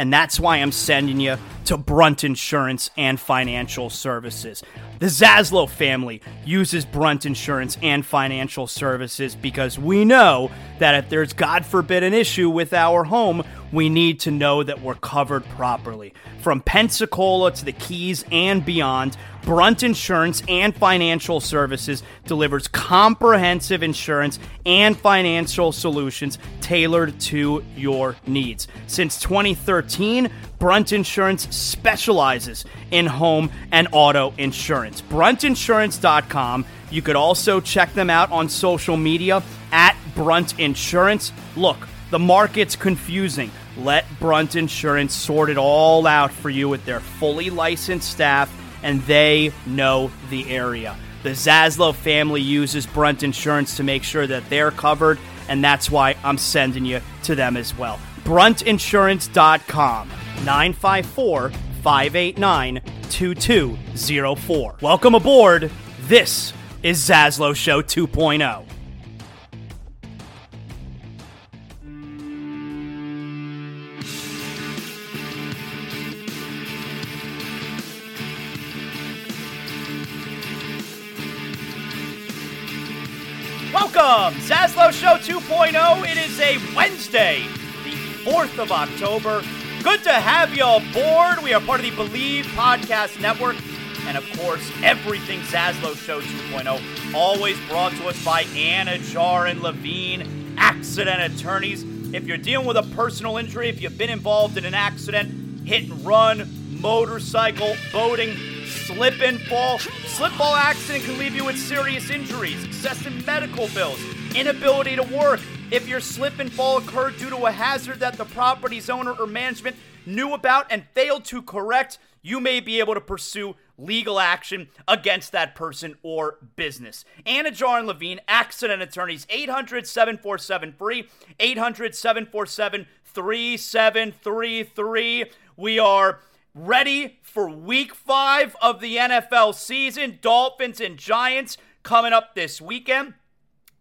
And that's why I'm sending you to Brunt Insurance and Financial Services. The Zaslow family uses Brunt Insurance and Financial Services because we know that if there's, God forbid, an issue with our home, we need to know that we're covered properly. From Pensacola to the Keys and beyond, Brunt Insurance and Financial Services delivers comprehensive insurance and financial solutions tailored to your needs. Since 2013, Brunt Insurance specializes in home and auto insurance. BruntInsurance.com. You could also check them out on social media at Brunt Insurance. Look, the market's confusing. Let Brunt Insurance sort it all out for you with their fully licensed staff, and they know the area. The Zaslow family uses Brunt Insurance to make sure that they're covered, and that's why I'm sending you to them as well. BruntInsurance.com, 954 589 2204. Welcome aboard. This is Zaslow Show 2.0. Welcome, Zaslow Show 2.0. It is a Wednesday, the 4th of October. Good to have you aboard. We are part of the Bleav Podcast Network. And of course, everything Zaslow Show 2.0, always brought to us by Anidjar and Levine, accident attorneys. If you're dealing with a personal injury, if you've been involved in an accident, hit and run, motorcycle, boating, slip and fall. Slip ball accident can leave you with serious injuries, excessive medical bills, inability to work. If your slip and fall occurred due to a hazard that the property's owner or management knew about and failed to correct, you may be able to pursue legal action against that person or business. Anidjar and Levine, accident attorneys, 800 747 free, 800 747 3733. We are ready for week five of the NFL season. Dolphins and Giants coming up this weekend.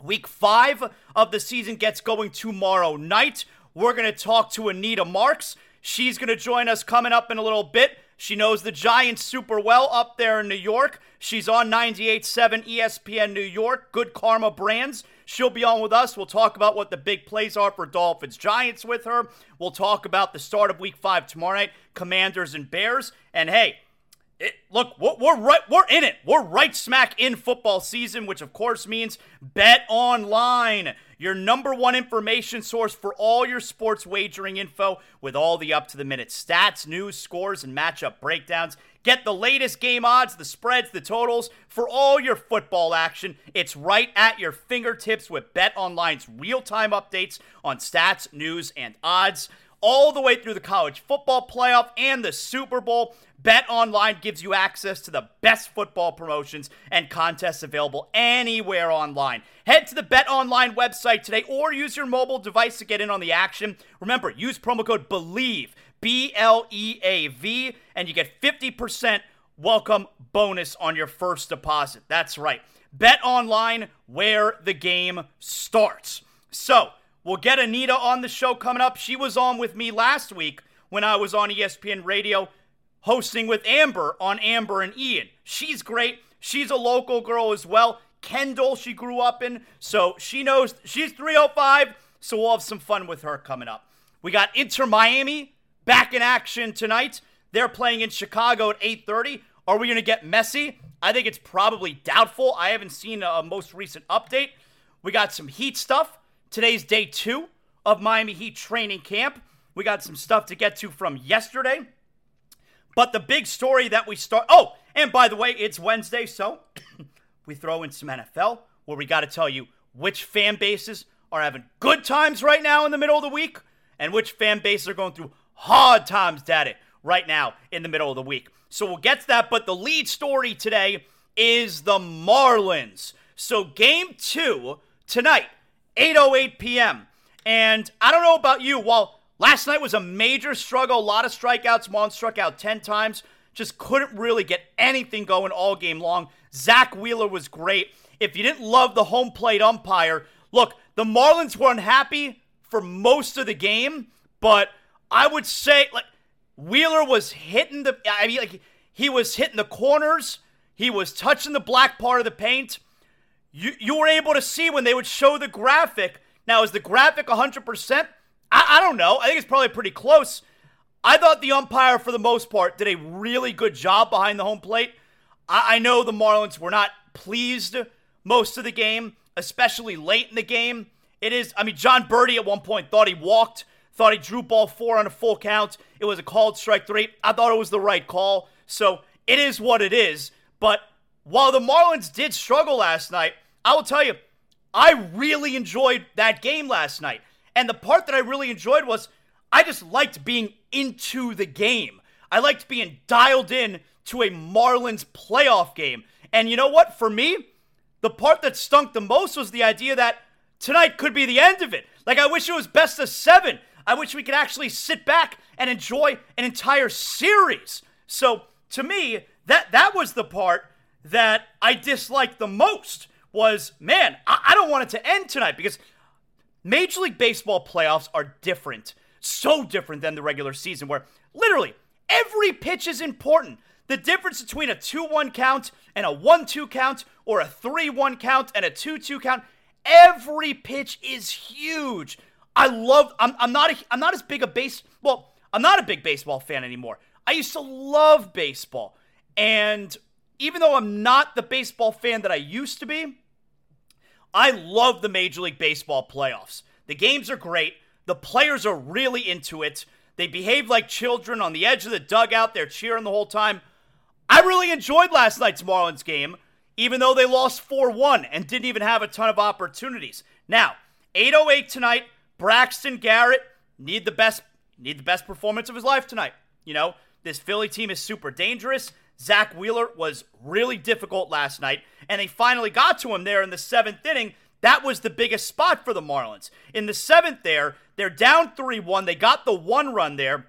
Week five of the season gets going tomorrow night. We're going to talk to Anita Marks. She's going to join us coming up in a little bit. She knows the Giants super well up there in New York. She's on 98.7 ESPN New York, Good Karma Brands. She'll be on with us. We'll talk about what the big plays are for Dolphins Giants with her. We'll talk about the start of week five tomorrow night, Commanders and Bears. And hey, it, look, we're, right. We're in it. We're right smack in football season, which of course means Bet Online, your number one information source for all your sports wagering info, with all the up to the minute stats, news, scores, and matchup breakdowns. Get the latest game odds, the spreads, the totals for all your football action. It's right at your fingertips with Bet Online's real-time updates on stats, news, and odds all the way through the college football playoff and the Super Bowl. Bet Online gives you access to the best football promotions and contests available anywhere online. Head to the Bet Online website today or use your mobile device to get in on the action. Remember, use promo code BLEAV, B L E A V, and you get 50% welcome bonus on your first deposit. That's right. Bet online where the game starts. So, we'll get Anita on the show coming up. She was on with me last week when I was on ESPN Radio hosting with Amber on Amber and Ian. She's great. She's a local girl as well. Kendall, she grew up in, so she knows she's 305. So we'll have some fun with her coming up. We got Inter Miami back in action tonight. They're playing in Chicago at 8:30. Are we going to get Messi? I think it's probably doubtful. I haven't seen a most recent update. We got some Heat stuff. Today's day two of Miami Heat training camp. We got some stuff to get to from yesterday. But the big story that we start. Oh, and by the way, it's Wednesday, so we throw in some NFL where we got to tell you which fan bases are having good times right now in the middle of the week and which fan bases are going through hard times, daddy, right now in the middle of the week. So we'll get to that. But the lead story today is the Marlins. So game two tonight, 8:08 p.m. And I don't know about you, while last night was a major struggle, a lot of strikeouts, Marlins struck out 10 times, just couldn't really get anything going all game long. Zack Wheeler was great. If you didn't love the home plate umpire, look, the Marlins were unhappy for most of the game, but I would say like Wheeler was hitting the I mean like he was hitting the corners, he was touching the black part of the paint. You you were able to see when they would show the graphic. Now is the graphic 100%? I, I don't know. I think it's probably pretty close. I thought the umpire, for the most part, did a really good job behind the home plate. I, I know the Marlins were not pleased most of the game, especially late in the game. It is, I mean, Jon Berti at one point thought he walked, thought he drew ball four on a full count. It was a called strike three. I thought it was the right call. So it is what it is. But while the Marlins did struggle last night, I will tell you, I really enjoyed that game last night. And the part that I really enjoyed was I just liked being into the game. I liked being dialed in to a Marlins playoff game. And you know what? For me, the part that stunk the most was the idea that tonight could be the end of it. Like, I wish it was best of seven. I wish we could actually sit back and enjoy an entire series. So, to me, that that was the part that I disliked the most. Was man, I, I don't want it to end tonight because Major League Baseball playoffs are different, so different than the regular season, where literally every pitch is important. The difference between a 2 1 count and a 1 2 count, or a 3 1 count and a 2 2 count, Every pitch is huge. I love. I'm, I'm not. A, I'm not as big a base. Well, I'm not a big baseball fan anymore. I used to love baseball, and even though I'm not the baseball fan that I used to be, I love the Major League Baseball playoffs. The games are great. The players are really into it. They behave like children on the edge of the dugout. They're cheering the whole time. I really enjoyed last night's Marlins game even though they lost 4 1 and didn't even have a ton of opportunities. Now, 808 tonight, Braxton Garrett need the best need the best performance of his life tonight. You know, this Philly team is super dangerous. Zack Wheeler was really difficult last night, and they finally got to him there in the seventh inning. That was the biggest spot for the Marlins. In the seventh, there, they're down 3 1. They got the one run there.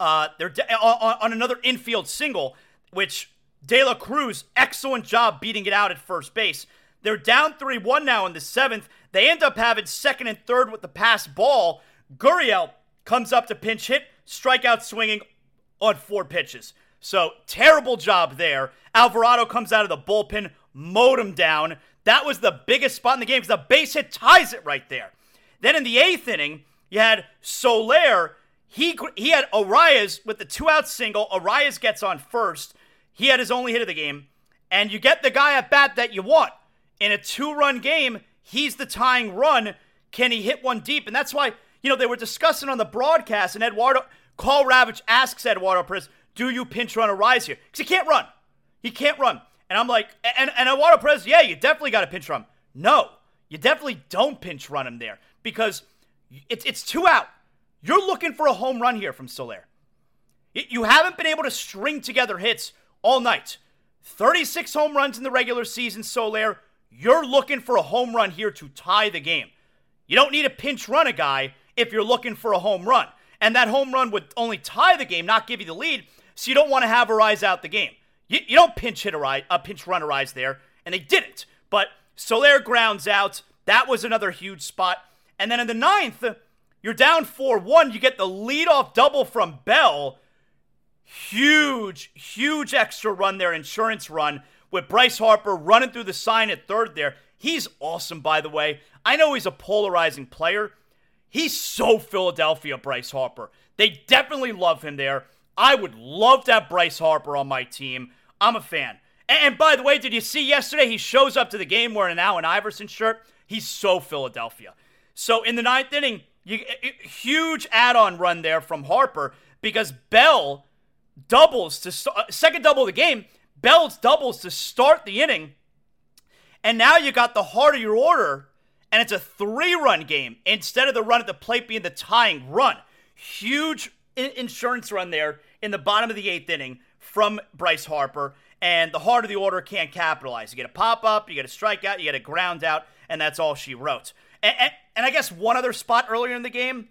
Uh, they're on, on another infield single, which De La Cruz, excellent job beating it out at first base. They're down 3 1 now in the seventh. They end up having second and third with the pass ball. Gurriel comes up to pinch hit, strikeout swinging on four pitches. So, terrible job there. Alvarado comes out of the bullpen, mowed him down. That was the biggest spot in the game because the base hit ties it right there. Then in the eighth inning, you had Soler. He, he had Arraez with the two out single. Arraez gets on first. He had his only hit of the game, and you get the guy at bat that you want. In a two run game, he's the tying run. Can he hit one deep? And that's why, you know, they were discussing on the broadcast, and Eduardo, Karl Ravech asks Eduardo Perez, do you pinch run Arraez here? Because he can't run. He can't run. And I'm like, and, and Eduardo Perez, yeah, you definitely got to pinch run. No, you definitely don't pinch run him there because it's, it's two out. You're looking for a home run here from Soler. You haven't been able to string together hits all night. 36 home runs in the regular season, Soler. You're looking for a home run here to tie the game. You don't need a pinch run a guy if you're looking for a home run. And that home run would only tie the game, not give you the lead. So you don't want to have Arraez out the game. You, you don't pinch hit a uh, pinch runnerize there, and they didn't. But Soler grounds out. That was another huge spot. And then in the ninth, you're down 4 1. You get the leadoff double from Bell. Huge, huge extra run there, insurance run, with Bryce Harper running through the sign at third there. He's awesome, by the way. I know he's a polarizing player. He's so Philadelphia, Bryce Harper. They definitely love him there. I would love to have Bryce Harper on my team. I'm a fan. And, by the way, did you see yesterday he shows up to the game wearing an Allen Iverson shirt? He's so Philadelphia. So in the ninth inning, you, huge add-on run there from Harper because Bell doubles to uh, second double of the game. Bell's doubles to start the inning, and now you got the heart of your order, and it's a three-run game instead of the run at the plate being the tying run. Huge insurance run there in the bottom of the eighth inning from Bryce Harper, and the heart of the order can't capitalize. You get a pop up, you get a strikeout, you get a ground out, and that's all she wrote. And, and, and I guess one other spot earlier in the game,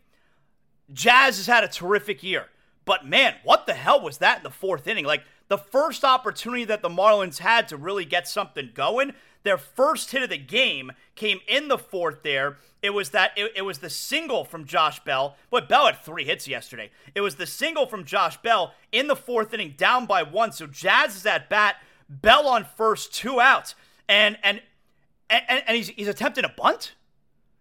Jazz has had a terrific year. But man, what the hell was that in the fourth inning? Like the first opportunity that the Marlins had to really get something going, their first hit of the game came in the fourth there. It was that it, it was the single from Josh Bell. But Bell had three hits yesterday. It was the single from Josh Bell in the fourth inning, down by one. So Jazz is at bat, Bell on first, two outs, and and and, and he's he's attempting a bunt.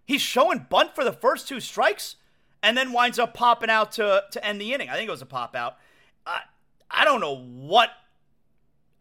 He's showing bunt for the first two strikes, and then winds up popping out to to end the inning. I think it was a pop out. I I don't know what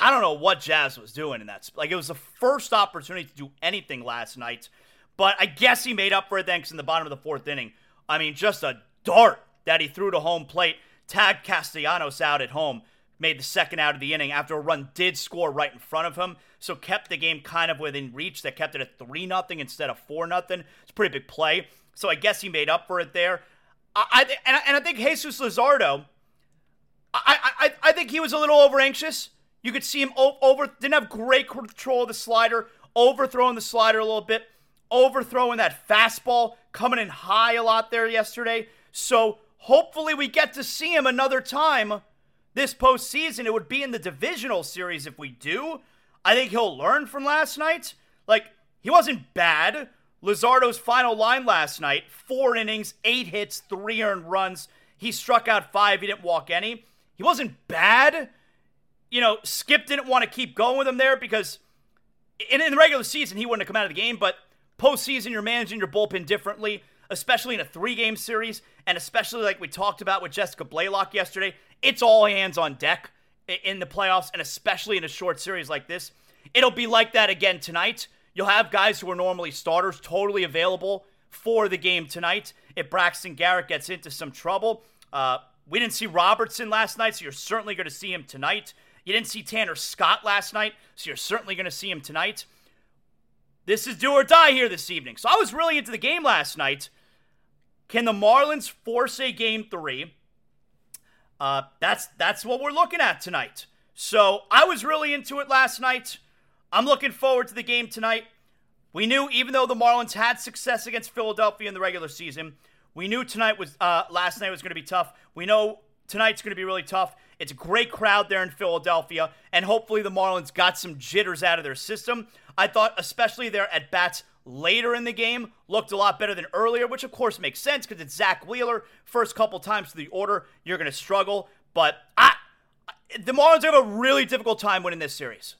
I don't know what Jazz was doing in that. Like it was the first opportunity to do anything last night, but I guess he made up for it thanks in the bottom of the fourth inning. I mean, just a dart that he threw to home plate, tagged Castellanos out at home, made the second out of the inning after a run did score right in front of him, so kept the game kind of within reach. That kept it at three nothing instead of four nothing. It's a pretty big play, so I guess he made up for it there. I, I and, I, and I think Jesus Luzardo, I, I I think he was a little over anxious you could see him over, didn't have great control of the slider, overthrowing the slider a little bit, overthrowing that fastball, coming in high a lot there yesterday. So hopefully we get to see him another time this postseason. It would be in the divisional series if we do. I think he'll learn from last night. Like, he wasn't bad. Luzardo's final line last night four innings, eight hits, three earned runs. He struck out five, he didn't walk any. He wasn't bad you know, Skip didn't want to keep going with him there because in, in the regular season, he wouldn't have come out of the game, but postseason, you're managing your bullpen differently, especially in a three game series, and especially like we talked about with Jessica Blaylock yesterday. It's all hands on deck in the playoffs, and especially in a short series like this. It'll be like that again tonight. You'll have guys who are normally starters totally available for the game tonight. If Braxton Garrett gets into some trouble, uh, we didn't see Robertson last night, so you're certainly going to see him tonight. You didn't see Tanner Scott last night, so you're certainly going to see him tonight. This is do or die here this evening. So I was really into the game last night. Can the Marlins force a game three? Uh, that's that's what we're looking at tonight. So I was really into it last night. I'm looking forward to the game tonight. We knew even though the Marlins had success against Philadelphia in the regular season, we knew tonight was uh, last night was going to be tough. We know tonight's going to be really tough. It's a great crowd there in Philadelphia, and hopefully the Marlins got some jitters out of their system. I thought, especially their at bats later in the game, looked a lot better than earlier, which of course makes sense because it's Zack Wheeler. First couple times to the order, you're going to struggle. But I, the Marlins have a really difficult time winning this series.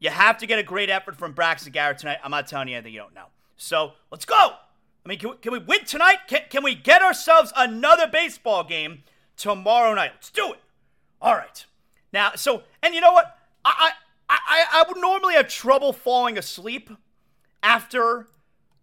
You have to get a great effort from Braxton Garrett tonight. I'm not telling you anything you don't know. So let's go. I mean, can we, can we win tonight? Can, can we get ourselves another baseball game tomorrow night? Let's do it. All right. Now, so, and you know what? I, I, I, I would normally have trouble falling asleep after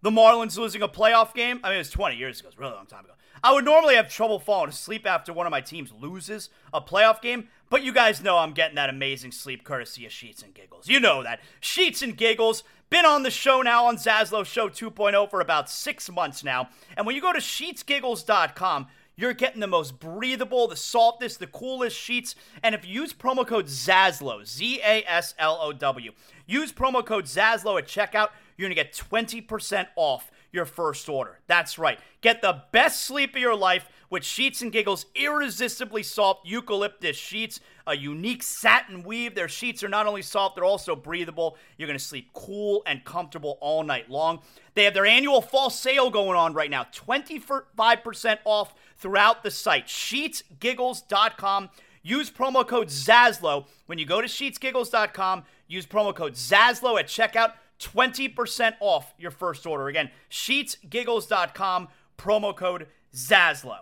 the Marlins losing a playoff game. I mean, it was 20 years ago. It's a really long time ago. I would normally have trouble falling asleep after one of my teams loses a playoff game, but you guys know I'm getting that amazing sleep courtesy of Sheets and Giggles. You know that. Sheets and Giggles, been on the show now on Zaslow Show 2.0 for about six months now. And when you go to sheetsgiggles.com, you're getting the most breathable, the softest, the coolest sheets. And if you use promo code ZASLOW, Z A S L O W, use promo code ZASLOW at checkout, you're going to get 20% off your first order. That's right. Get the best sleep of your life with Sheets and Giggles irresistibly soft eucalyptus sheets, a unique satin weave. Their sheets are not only soft, they're also breathable. You're going to sleep cool and comfortable all night long. They have their annual fall sale going on right now 25% off throughout the site. SheetsGiggles.com. Use promo code ZASLOW when you go to SheetsGiggles.com. Use promo code ZASLOW at checkout. 20% off your first order. Again, SheetsGiggles.com, promo code ZASLOW.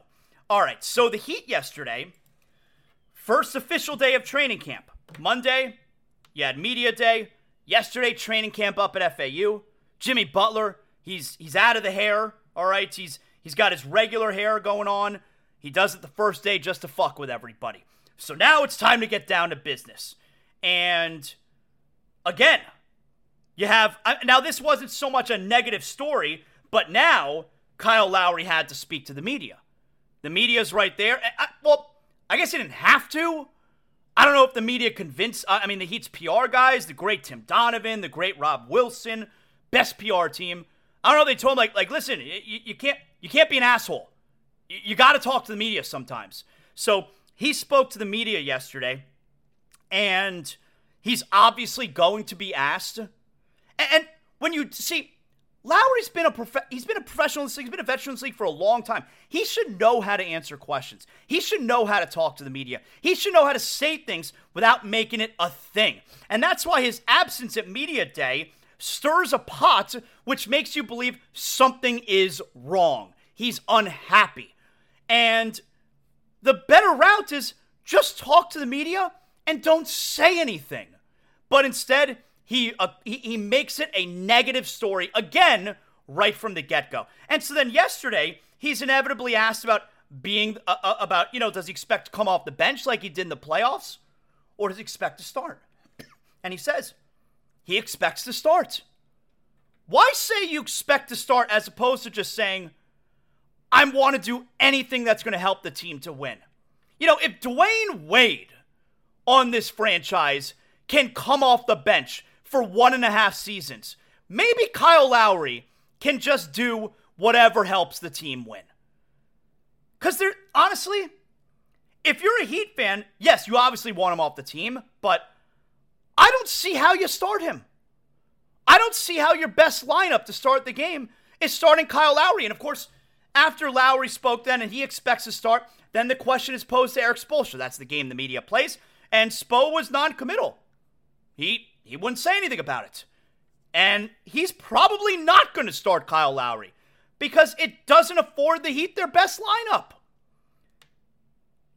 All right, so the Heat yesterday, first official day of training camp. Monday, you had media day. Yesterday, training camp up at FAU. Jimmy Butler, he's he's out of the hair. All right, he's he's got his regular hair going on. He does it the first day just to fuck with everybody. So now it's time to get down to business. And again, you have now this wasn't so much a negative story, but now Kyle Lowry had to speak to the media. The media's right there. I, well, I guess he didn't have to. I don't know if the media convinced. I mean, the Heat's PR guys, the great Tim Donovan, the great Rob Wilson, best PR team. I don't know. They told him like, like, listen, you, you can't, you can't be an asshole. You, you got to talk to the media sometimes. So he spoke to the media yesterday, and he's obviously going to be asked. And, and when you see Lowry's been a prof- he's been a professional league, he's been a veteran in this league for a long time. He should know how to answer questions. He should know how to talk to the media. He should know how to say things without making it a thing. And that's why his absence at media day stirs a pot which makes you believe something is wrong. He's unhappy. And the better route is just talk to the media and don't say anything. But instead, he, uh, he he makes it a negative story again right from the get go. And so then yesterday, he's inevitably asked about being uh, uh, about you know does he expect to come off the bench like he did in the playoffs, or does he expect to start? And he says he expects to start. Why say you expect to start as opposed to just saying I want to do anything that's going to help the team to win? You know, if Dwyane Wade on this franchise can come off the bench for one and a half seasons. Maybe Kyle Lowry can just do whatever helps the team win. Because there, honestly, if you're a Heat fan, yes, you obviously want him off the team, but I don't see how you start him. I don't see how your best lineup to start the game is starting Kyle Lowry. And of course, after Lowry spoke then and he expects to start, then the question is posed to Erik Spoelstra. That's the game the media plays. And Spo was non committal. He he wouldn't say anything about it. And he's probably not going to start Kyle Lowry because it doesn't afford the Heat their best lineup.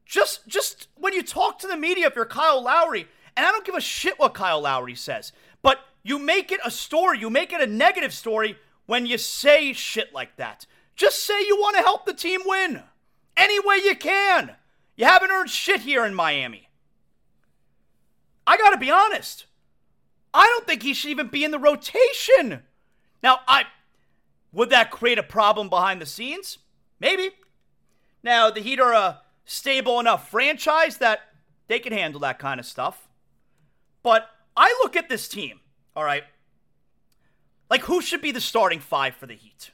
Just just when you talk to the media if you're Kyle Lowry, and I don't give a shit what Kyle Lowry says, but you make it a story, you make it a negative story when you say shit like that. Just say you want to help the team win any way you can. You haven't earned shit here in Miami. I got to be honest. I don't think he should even be in the rotation. Now, I would that create a problem behind the scenes? Maybe. Now, the Heat are a stable enough franchise that they can handle that kind of stuff. But I look at this team, all right? Like, who should be the starting five for the Heat?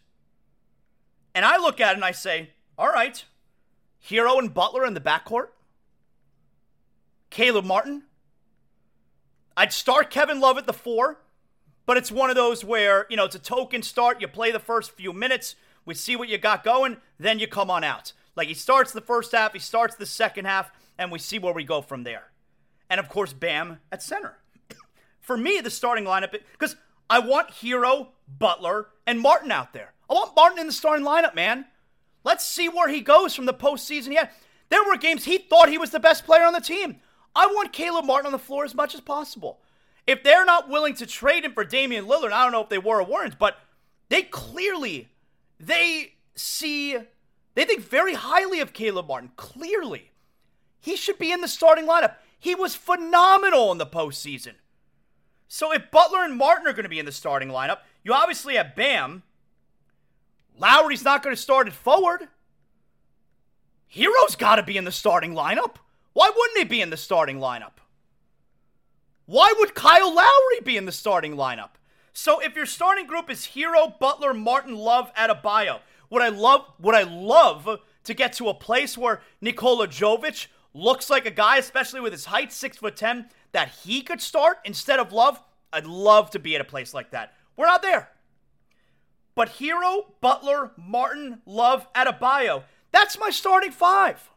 And I look at it and I say, all right, Herro and Butler in the backcourt, Caleb Martin, I'd start Kevin Love at the four, but it's one of those where, you know, it's a token start. You play the first few minutes, we see what you got going, then you come on out. Like he starts the first half, he starts the second half, and we see where we go from there. And of course, Bam at center. For me, the starting lineup, because I want Herro, Butler, and Martin out there. I want Martin in the starting lineup, man. Let's see where he goes from the postseason. Yeah, there were games he thought he was the best player on the team. I want Caleb Martin on the floor as much as possible. If they're not willing to trade him for Damian Lillard, I don't know if they were or weren't, but they clearly they see they think very highly of Caleb Martin. Clearly. He should be in the starting lineup. He was phenomenal in the postseason. So if Butler and Martin are going to be in the starting lineup, you obviously have Bam. Lowry's not going to start at forward. Herro's got to be in the starting lineup. Why wouldn't he be in the starting lineup? Why would Kyle Lowry be in the starting lineup? So if your starting group is Herro, Butler, Martin, Love, Adebayo, would I love would I love to get to a place where Nikola Jovic looks like a guy, especially with his height, six foot ten, that he could start instead of Love, I'd love to be at a place like that. We're not there. But Herro, Butler, Martin, Love, Adebayo, that's my starting five.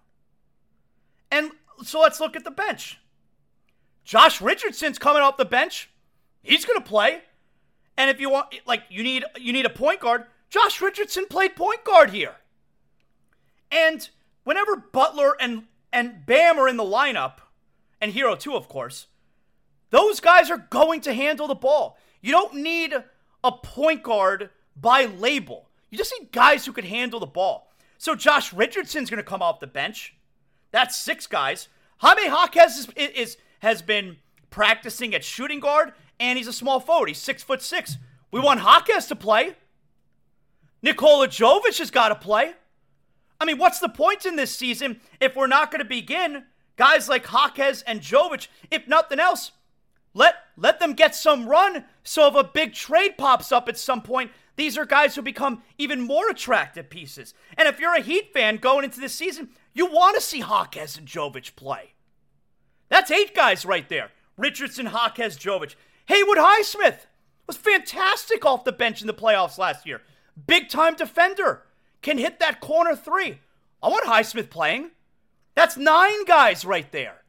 And so let's look at the bench. Josh Richardson's coming off the bench. He's going to play. And if you want like you need you need a point guard, Josh Richardson played point guard here. And whenever Butler and and Bam are in the lineup, and Herro too, of course, those guys are going to handle the ball. You don't need a point guard by label. You just need guys who can handle the ball. So Josh Richardson's going to come off the bench. That's six guys. Jaime Jaquez is, is, has been practicing at shooting guard, and he's a small forward. He's six foot six. We want Jaquez to play. Nikola Jovic has got to play. I mean, what's the point in this season if we're not going to begin guys like Jaquez and Jovic? If nothing else, let let them get some run. So if a big trade pops up at some point, these are guys who become even more attractive pieces. And if you're a Heat fan going into this season, you want to see Jaquez and Jovic play. That's eight guys right there. Richardson, Jaquez, Jovic. Haywood Highsmith was fantastic off the bench in the playoffs last year. Big time defender. Can hit that corner three. I want Highsmith playing. That's nine guys right there.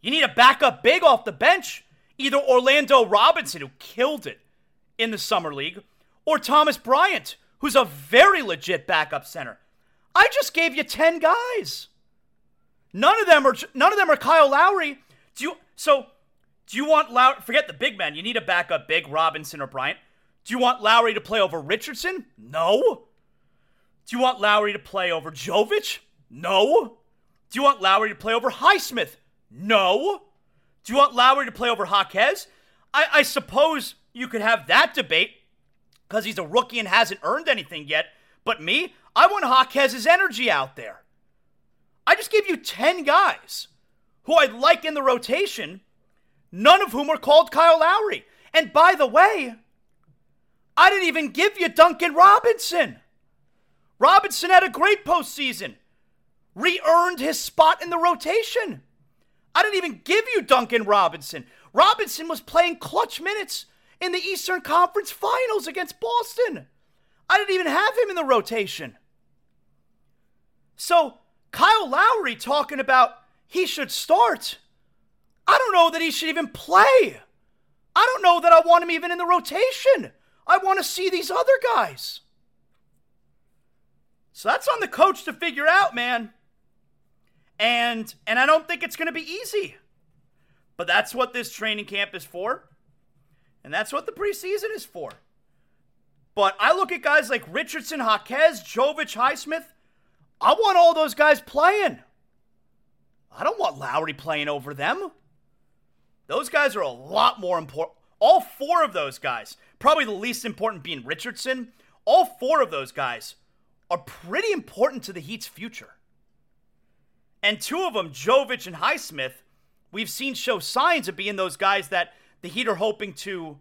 You need a backup big off the bench. Either Orlando Robinson, who killed it in the Summer League, or Thomas Bryant, who's a very legit backup center. I just gave you 10 guys. None of them are none of them are Kyle Lowry. Do you so do you want Lowry forget the big man, you need a backup big Robinson or Bryant. Do you want Lowry to play over Richardson? No. Do you want Lowry to play over Jovic? No. Do you want Lowry to play over Highsmith? No. Do you want Lowry to play over Jaquez? I, I suppose you could have that debate because he's a rookie and hasn't earned anything yet. But me, I want Jaquez's energy out there. I just gave you 10 guys who I like in the rotation, none of whom are called Kyle Lowry. And by the way, I didn't even give you Duncan Robinson. Robinson had a great postseason, re earned his spot in the rotation. I didn't even give you Duncan Robinson. Robinson was playing clutch minutes in the Eastern Conference Finals against Boston. I didn't even have him in the rotation. So, Kyle Lowry talking about he should start. I don't know that he should even play. I don't know that I want him even in the rotation. I want to see these other guys. So that's on the coach to figure out, man. And and I don't think it's going to be easy. But that's what this training camp is for. And that's what the preseason is for. But I look at guys like Richardson, Jaquez, Jovic, Highsmith. I want all those guys playing. I don't want Lowry playing over them. Those guys are a lot more important. All four of those guys, probably the least important being Richardson, all four of those guys are pretty important to the Heat's future. And two of them, Jovic and Highsmith, we've seen show signs of being those guys that the Heat are hoping to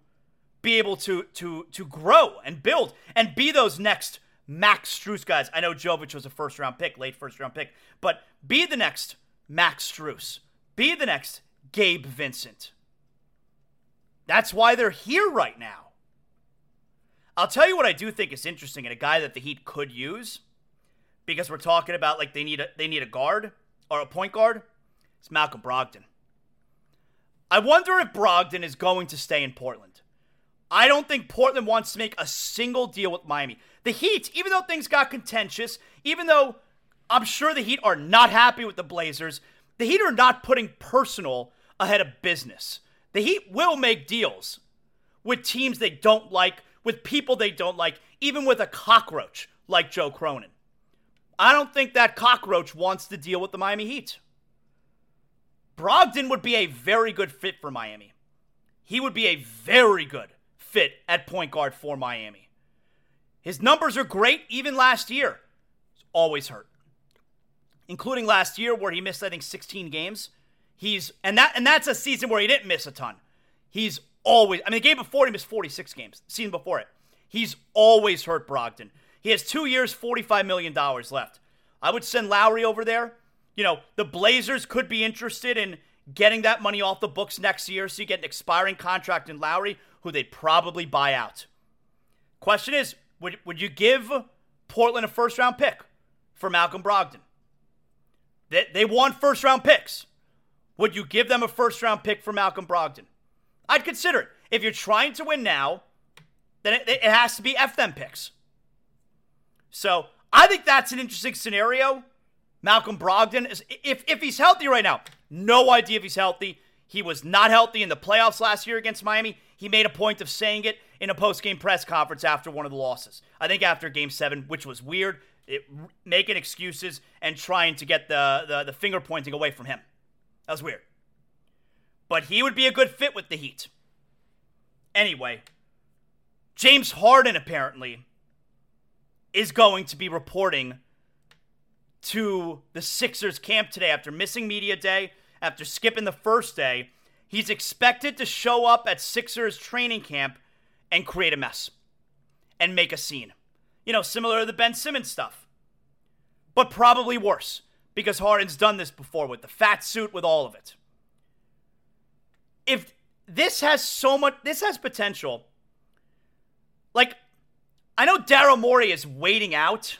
be able to to to grow and build and be those next Max Strus guys. I know Jovic was a first round pick, late first round pick, but be the next Max Strus. Be the next Gabe Vincent. That's why they're here right now. I'll tell you what I do think is interesting and a guy that the Heat could use because we're talking about like they need a they need a guard or a point guard. It's Malcolm Brogdon. I wonder if Brogdon is going to stay in Portland. I don't think Portland wants to make a single deal with Miami. The Heat, even though things got contentious, even though I'm sure the Heat are not happy with the Blazers, the Heat are not putting personal ahead of business. The Heat will make deals with teams they don't like, with people they don't like, even with a cockroach like Joe Cronin. I don't think that cockroach wants to deal with the Miami Heat. Brogdon would be a very good fit for Miami. He would be a very good fit at point guard for Miami. His numbers are great, even last year. He's always hurt. Including last year where he missed, I think, 16 games. He's and that and that's a season where he didn't miss a ton. He's always I mean the game before he missed 46 games. Season before it. He's always hurt Brogdon. He has two years, $45 million left. I would send Lowry over there. You know, the Blazers could be interested in getting that money off the books next year so you get an expiring contract in Lowry, who they'd probably buy out. Question is, would, would you give Portland a first round pick for Malcolm Brogdon? They, they want first round picks. Would you give them a first round pick for Malcolm Brogdon? I'd consider it. If you're trying to win now, then it, it has to be F them picks. So I think that's an interesting scenario. Malcolm Brogdon is if if he's healthy right now, no idea if he's healthy. He was not healthy in the playoffs last year against Miami. He made a point of saying it in a post-game press conference after one of the losses. I think after game 7, which was weird, it, making excuses and trying to get the, the the finger pointing away from him. That was weird. But he would be a good fit with the Heat. Anyway, James Harden apparently is going to be reporting to the Sixers camp today after missing media day, after skipping the first day. He's expected to show up at Sixers training camp and create a mess and make a scene. You know, similar to the Ben Simmons stuff. But probably worse because Harden's done this before with the fat suit, with all of it. If this has so much, this has potential. Like, I know Daryl Morey is waiting out.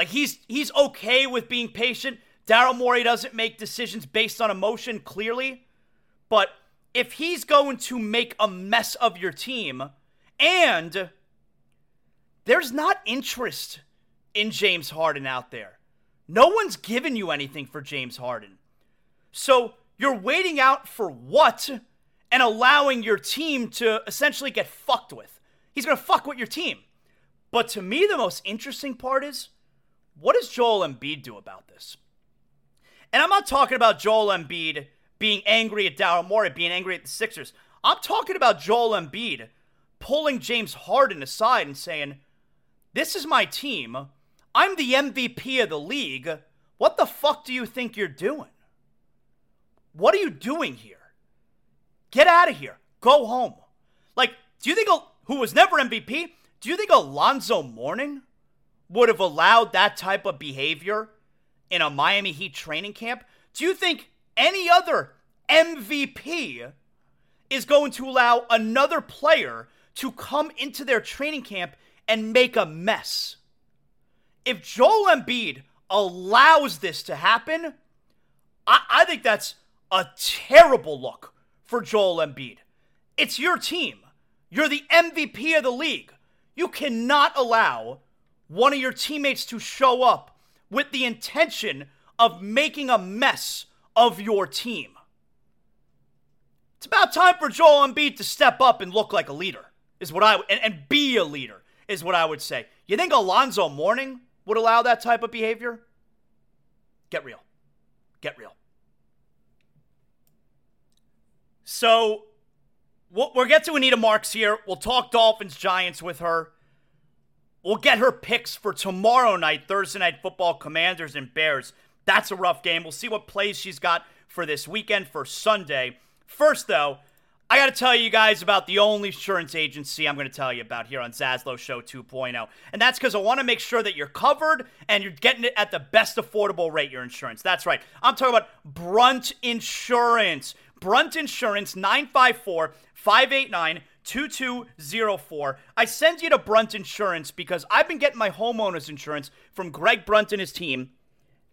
Like he's he's okay with being patient. Daryl Morey doesn't make decisions based on emotion clearly, but if he's going to make a mess of your team and there's not interest in James Harden out there. No one's given you anything for James Harden. So you're waiting out for what and allowing your team to essentially get fucked with. He's going to fuck with your team. But to me, the most interesting part is what does Joel Embiid do about this? And I'm not talking about Joel Embiid being angry at Daryl Morey, being angry at the Sixers. I'm talking about Joel Embiid pulling James Harden aside and saying, This is my team. I'm the MVP of the league. What the fuck do you think you're doing? What are you doing here? Get out of here. Go home. Like, do you think who was never MVP, do you think Alonzo Mourning would have allowed that type of behavior in a Miami Heat training camp? Do you think any other MVP is going to allow another player to come into their training camp and make a mess? If Joel Embiid allows this to happen, I, I think that's a terrible look for Joel Embiid. It's your team. You're the MVP of the league. You cannot allow one of your teammates to show up with the intention of making a mess of your team. It's about time for Joel Embiid to step up and look like a leader, is what I and, and be a leader, is what I would say. You think Alonzo Mourning would allow that type of behavior? Get real. Get real. So we'll, we'll get to Anita Marks here. We'll talk Dolphins Giants with her. We'll get her picks for tomorrow night, Thursday night football, Commanders and Bears. That's a rough game. We'll see what plays she's got for this weekend for Sunday. First, though, I got to tell you guys about the only insurance agency I'm going to tell you about here on Zaslow Show 2.0. And that's because I want to make sure that you're covered and you're getting it at the best affordable rate, your insurance. That's right. I'm talking about Brunt Insurance. Brunt Insurance, 954 589 2204. I send you to Brunt Insurance because I've been getting my homeowner's insurance from Greg Brunt and his team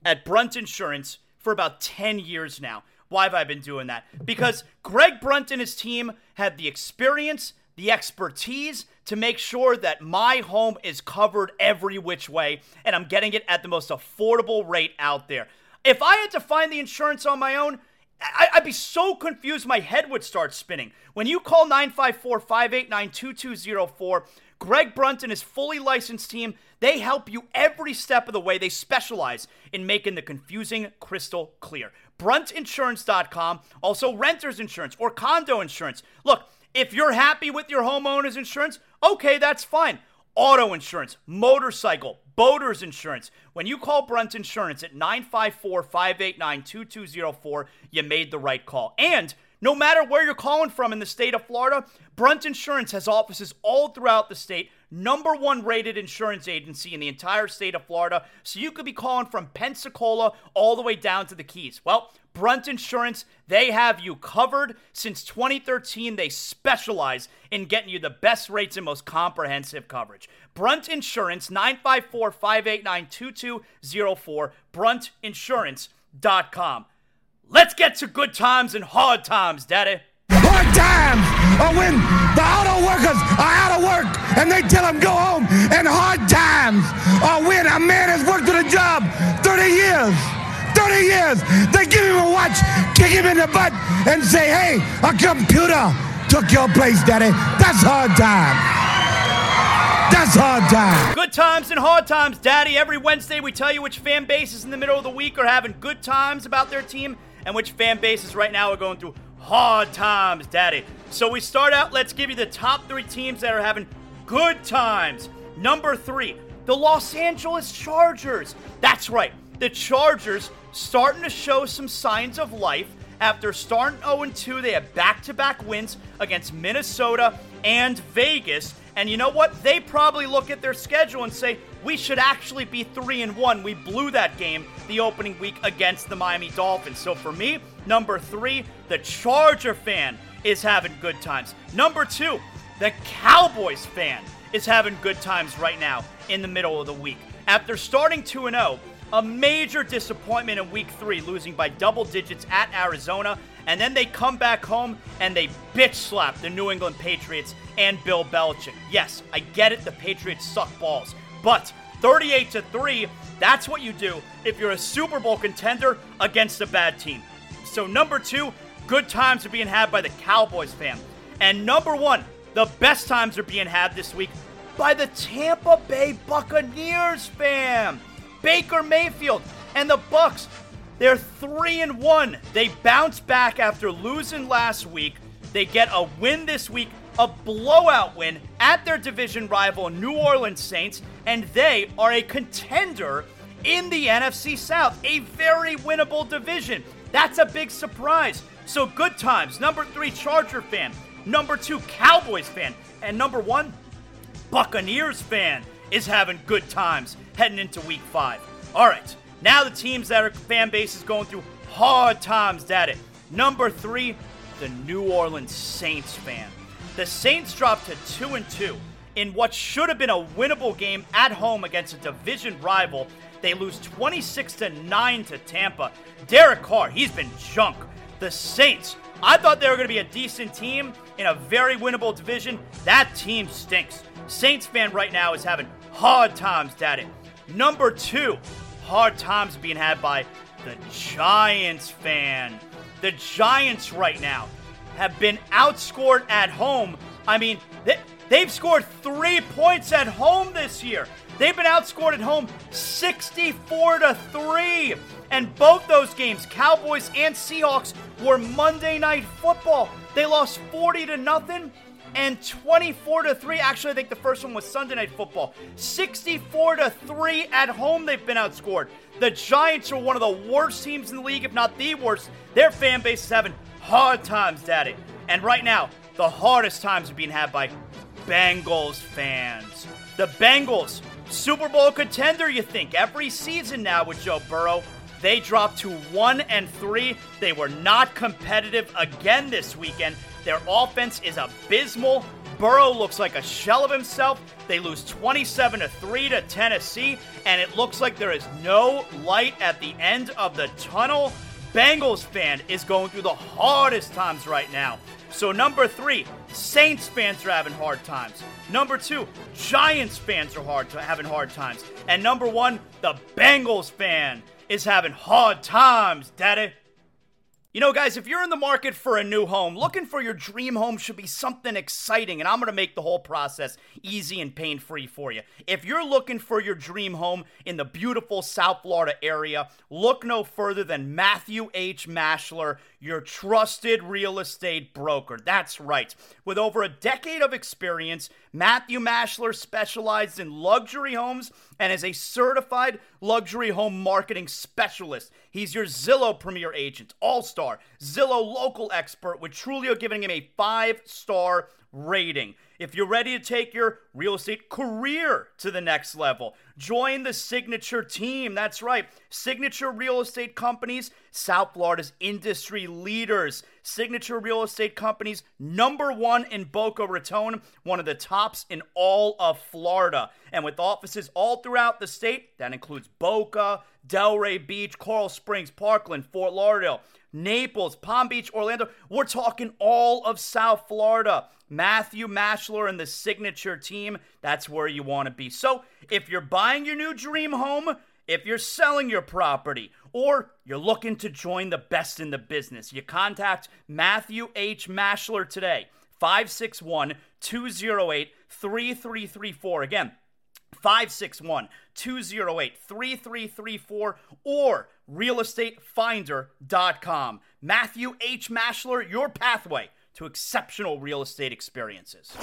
at Brunt Insurance for about 10 years now. Why have I been doing that? Because Greg Brunt and his team have the experience, the expertise to make sure that my home is covered every which way and I'm getting it at the most affordable rate out there. If I had to find the insurance on my own, I, would be so confused, my head would start spinning. When you call 954 589 2204, Greg Brunt and his fully licensed team, they help you every step of the way. They specialize in making the confusing crystal clear. Bruntinsurance.com, also renter's insurance or condo insurance. Look, if you're happy with your homeowner's insurance, okay, that's fine. Auto insurance, motorcycle, boater's insurance. When you call Brunt Insurance at 954 589 2204, you made the right call. And no matter where you're calling from in the state of Florida, Brunt Insurance has offices all throughout the state number one rated insurance agency in the entire state of Florida. So you could be calling from Pensacola all the way down to the Keys. Well, Brunt Insurance, they have you covered. Since 2013, they specialize in getting you the best rates and most comprehensive coverage. Brunt Insurance, 954 589 2204, bruntinsurance.com. Let's get to good times and hard times, Daddy. Hard times are when the auto workers are out of work and they tell them go home. And hard times are when a man has worked at a job 30 years 30 years. They give him a watch, kick him in the butt, and say, hey, a computer took your place, daddy. That's hard time. That's hard time. Good times and hard times, Daddy. Every Wednesday, we tell you which fan bases in the middle of the week are having good times about their team and which fan bases right now are going through hard times, Daddy. So we start out, let's give you the top three teams that are having good times. Number three, the Los Angeles Chargers. That's right, the Chargers starting to show some signs of life. After starting 0 2, they have back to back wins against Minnesota and Vegas. And you know what? They probably look at their schedule and say, we should actually be 3 and 1. We blew that game the opening week against the Miami Dolphins. So for me, number three, the Charger fan is having good times. Number two, the Cowboys fan is having good times right now in the middle of the week. After starting 2 0, a major disappointment in week three, losing by double digits at Arizona. And then they come back home and they bitch slap the New England Patriots and Bill Belichick. Yes, I get it, the Patriots suck balls. But 38 to 3, that's what you do if you're a Super Bowl contender against a bad team. So, number two, good times are being had by the Cowboys fan. And number one, the best times are being had this week by the Tampa Bay Buccaneers fan. Baker Mayfield and the Bucs. They're 3 and 1. They bounce back after losing last week. They get a win this week, a blowout win at their division rival New Orleans Saints, and they are a contender in the NFC South, a very winnable division. That's a big surprise. So good times. Number 3 Charger fan, number 2 Cowboys fan, and number 1 Buccaneers fan is having good times heading into week five. All right, now the teams that are fan base is going through hard times it. Number three, the New Orleans Saints fan. The Saints dropped to two and two in what should have been a winnable game at home against a division rival. They lose 26 to 9 to Tampa. Derek Carr, he's been junk. The Saints, I thought they were going to be a decent team in a very winnable division. That team stinks. Saints fan right now is having hard times Daddy. Number two, hard times being had by the Giants fan. The Giants right now have been outscored at home. I mean, they, they've scored three points at home this year. They've been outscored at home 64 to 3. And both those games, Cowboys and Seahawks, were Monday night football. They lost 40 to nothing and 24 to 3. Actually, I think the first one was Sunday Night Football. 64 to 3 at home, they've been outscored. The Giants are one of the worst teams in the league, if not the worst. Their fan base is having hard times, Daddy. And right now, the hardest times are being had by Bengals fans. The Bengals, Super Bowl contender, you think, every season now with Joe Burrow. They dropped to 1 and 3. They were not competitive again this weekend. Their offense is abysmal. Burrow looks like a shell of himself. They lose 27 to 3 to Tennessee, and it looks like there is no light at the end of the tunnel. Bengals fan is going through the hardest times right now. So, number three, Saints fans are having hard times. Number two, Giants fans are hard having hard times. And number one, the Bengals fan is having hard times, daddy. You know, guys, if you're in the market for a new home, looking for your dream home should be something exciting, and I'm going to make the whole process easy and pain free for you. If you're looking for your dream home in the beautiful South Florida area, look no further than Matthew H. Maschler, your trusted real estate broker. That's right. With over a decade of experience, Matthew Maschler specializes in luxury homes and is a certified luxury home marketing specialist. He's your Zillow Premier Agent, All Star, Zillow Local Expert, with Trulia giving him a five star rating. If you're ready to take your real estate career to the next level, join the Signature team. That's right. Signature Real Estate Companies, South Florida's industry leaders. Signature Real Estate Companies, number one in Boca Raton, one of the tops in all of Florida. And with offices all throughout the state, that includes Boca, Delray Beach, Coral Springs, Parkland, Fort Lauderdale, Naples, Palm Beach, Orlando. We're talking all of South Florida. Matthew Maschler and the signature team, that's where you want to be. So if you're buying your new dream home, if you're selling your property, or you're looking to join the best in the business, you contact Matthew H. Maschler today, 561 208 3334. Again, 561 208 3334 or realestatefinder.com. Matthew H. Maschler, your pathway to exceptional real estate experiences.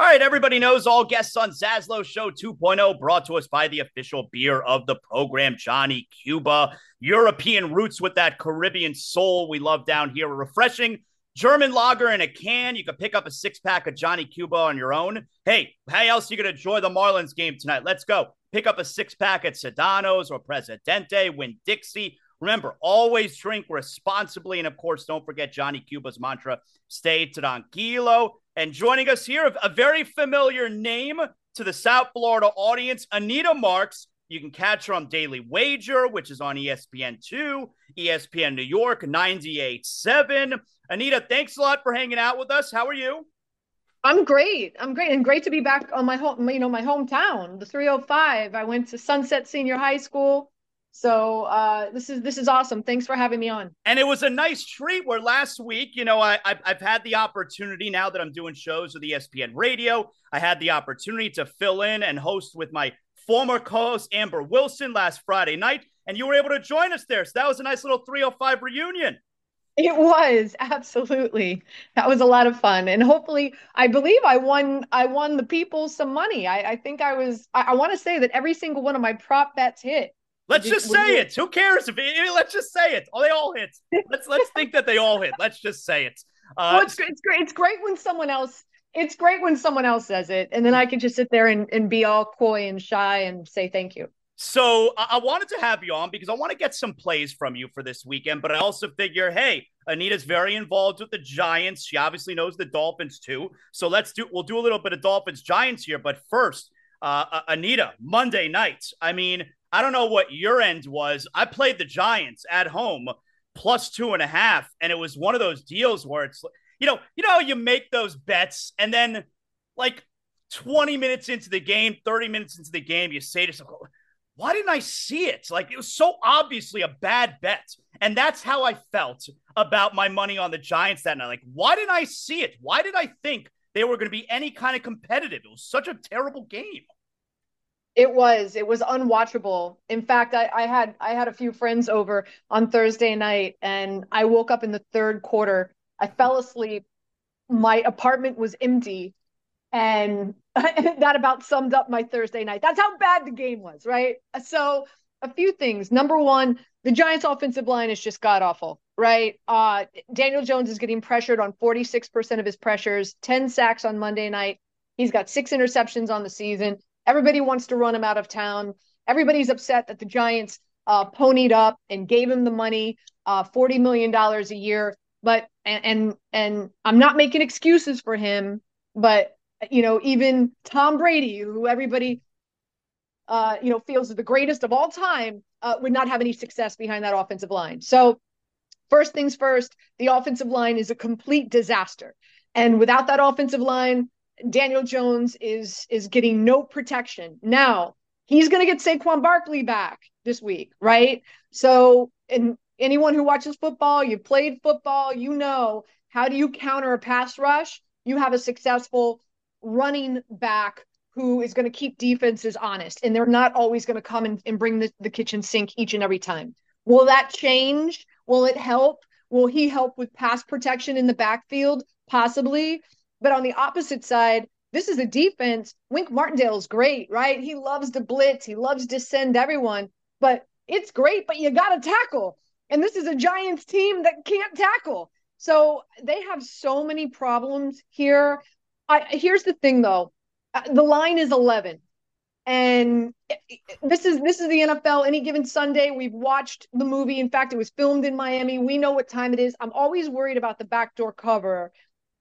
All right, everybody knows all guests on Zaslow Show 2.0 brought to us by the official beer of the program, Johnny Cuba. European roots with that Caribbean soul we love down here. A refreshing German lager in a can. You can pick up a six pack of Johnny Cuba on your own. Hey, how else are you going to enjoy the Marlins game tonight? Let's go. Pick up a six pack at Sedano's or Presidente, Winn-Dixie. Remember, always drink responsibly. And of course, don't forget Johnny Cuba's mantra stay tranquilo. And joining us here, a very familiar name to the South Florida audience, Anita Marks. You can catch her on Daily Wager, which is on ESPN2, ESPN New York, 98.7. Anita, thanks a lot for hanging out with us. How are you? I'm great. I'm great, and great to be back on my home, you know, my hometown, the 305. I went to Sunset Senior High School, so uh, this is this is awesome. Thanks for having me on. And it was a nice treat. Where last week, you know, I I've, I've had the opportunity now that I'm doing shows with ESPN Radio. I had the opportunity to fill in and host with my former co-host Amber Wilson last Friday night, and you were able to join us there. So that was a nice little 305 reunion. It was absolutely that was a lot of fun, and hopefully, I believe I won. I won the people some money. I, I think I was. I, I want to say that every single one of my prop bets hit. Let's just say it. Who cares if it, let's just say it. Oh, they all hit. Let's let's think that they all hit. Let's just say it. Uh, well, it's, it's great. It's great when someone else. It's great when someone else says it, and then I can just sit there and, and be all coy and shy and say thank you. So I-, I wanted to have you on because I want to get some plays from you for this weekend, but I also figure, hey, Anita's very involved with the Giants. She obviously knows the Dolphins too. So let's do we'll do a little bit of Dolphins Giants here. But first, uh, Anita, Monday night. I mean, I don't know what your end was. I played the Giants at home plus two and a half, and it was one of those deals where it's you know, you know, you make those bets, and then like 20 minutes into the game, 30 minutes into the game, you say to yourself, why didn't I see it? Like it was so obviously a bad bet. And that's how I felt about my money on the Giants that night. Like, why didn't I see it? Why did I think they were going to be any kind of competitive? It was such a terrible game. It was. It was unwatchable. In fact, I, I had I had a few friends over on Thursday night, and I woke up in the third quarter. I fell asleep. My apartment was empty, and that about summed up my Thursday night. That's how bad the game was, right? So, a few things. Number one, the Giants' offensive line is just god awful, right? Uh, Daniel Jones is getting pressured on 46% of his pressures, 10 sacks on Monday night. He's got six interceptions on the season. Everybody wants to run him out of town. Everybody's upset that the Giants uh, ponied up and gave him the money, uh, $40 million a year. But, and, and, and I'm not making excuses for him, but you know, even Tom Brady, who everybody, uh, you know, feels is the greatest of all time, uh, would not have any success behind that offensive line. So, first things first, the offensive line is a complete disaster, and without that offensive line, Daniel Jones is is getting no protection. Now he's going to get Saquon Barkley back this week, right? So, and anyone who watches football, you've played football, you know how do you counter a pass rush? You have a successful running back who is going to keep defenses honest and they're not always going to come and, and bring the, the kitchen sink each and every time. Will that change? Will it help? Will he help with pass protection in the backfield? Possibly. But on the opposite side, this is a defense. Wink Martindale is great, right? He loves to blitz, he loves to send everyone, but it's great, but you got to tackle. And this is a Giants team that can't tackle. So they have so many problems here I here's the thing though, uh, the line is 11, and this is this is the NFL. Any given Sunday, we've watched the movie. In fact, it was filmed in Miami. We know what time it is. I'm always worried about the backdoor cover,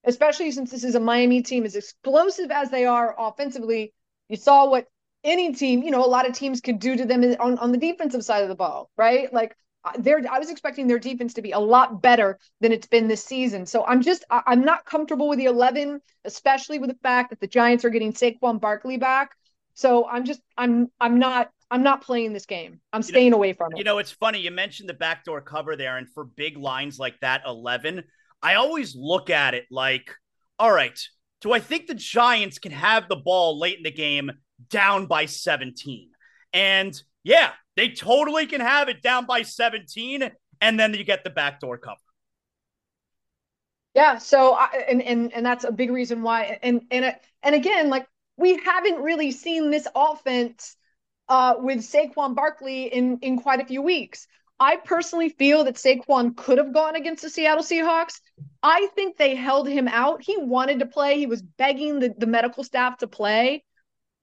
especially since this is a Miami team as explosive as they are offensively. You saw what any team, you know, a lot of teams could do to them on, on the defensive side of the ball, right? Like there, I was expecting their defense to be a lot better than it's been this season. So I'm just, I'm not comfortable with the 11, especially with the fact that the Giants are getting Saquon Barkley back. So I'm just, I'm, I'm not, I'm not playing this game. I'm staying you know, away from it. You know, it's funny. You mentioned the backdoor cover there, and for big lines like that, 11, I always look at it like, all right, do I think the Giants can have the ball late in the game down by 17? And yeah, they totally can have it down by 17, and then you get the backdoor cover. Yeah. So, I, and and and that's a big reason why. And and and again, like we haven't really seen this offense uh, with Saquon Barkley in in quite a few weeks. I personally feel that Saquon could have gone against the Seattle Seahawks. I think they held him out. He wanted to play. He was begging the, the medical staff to play.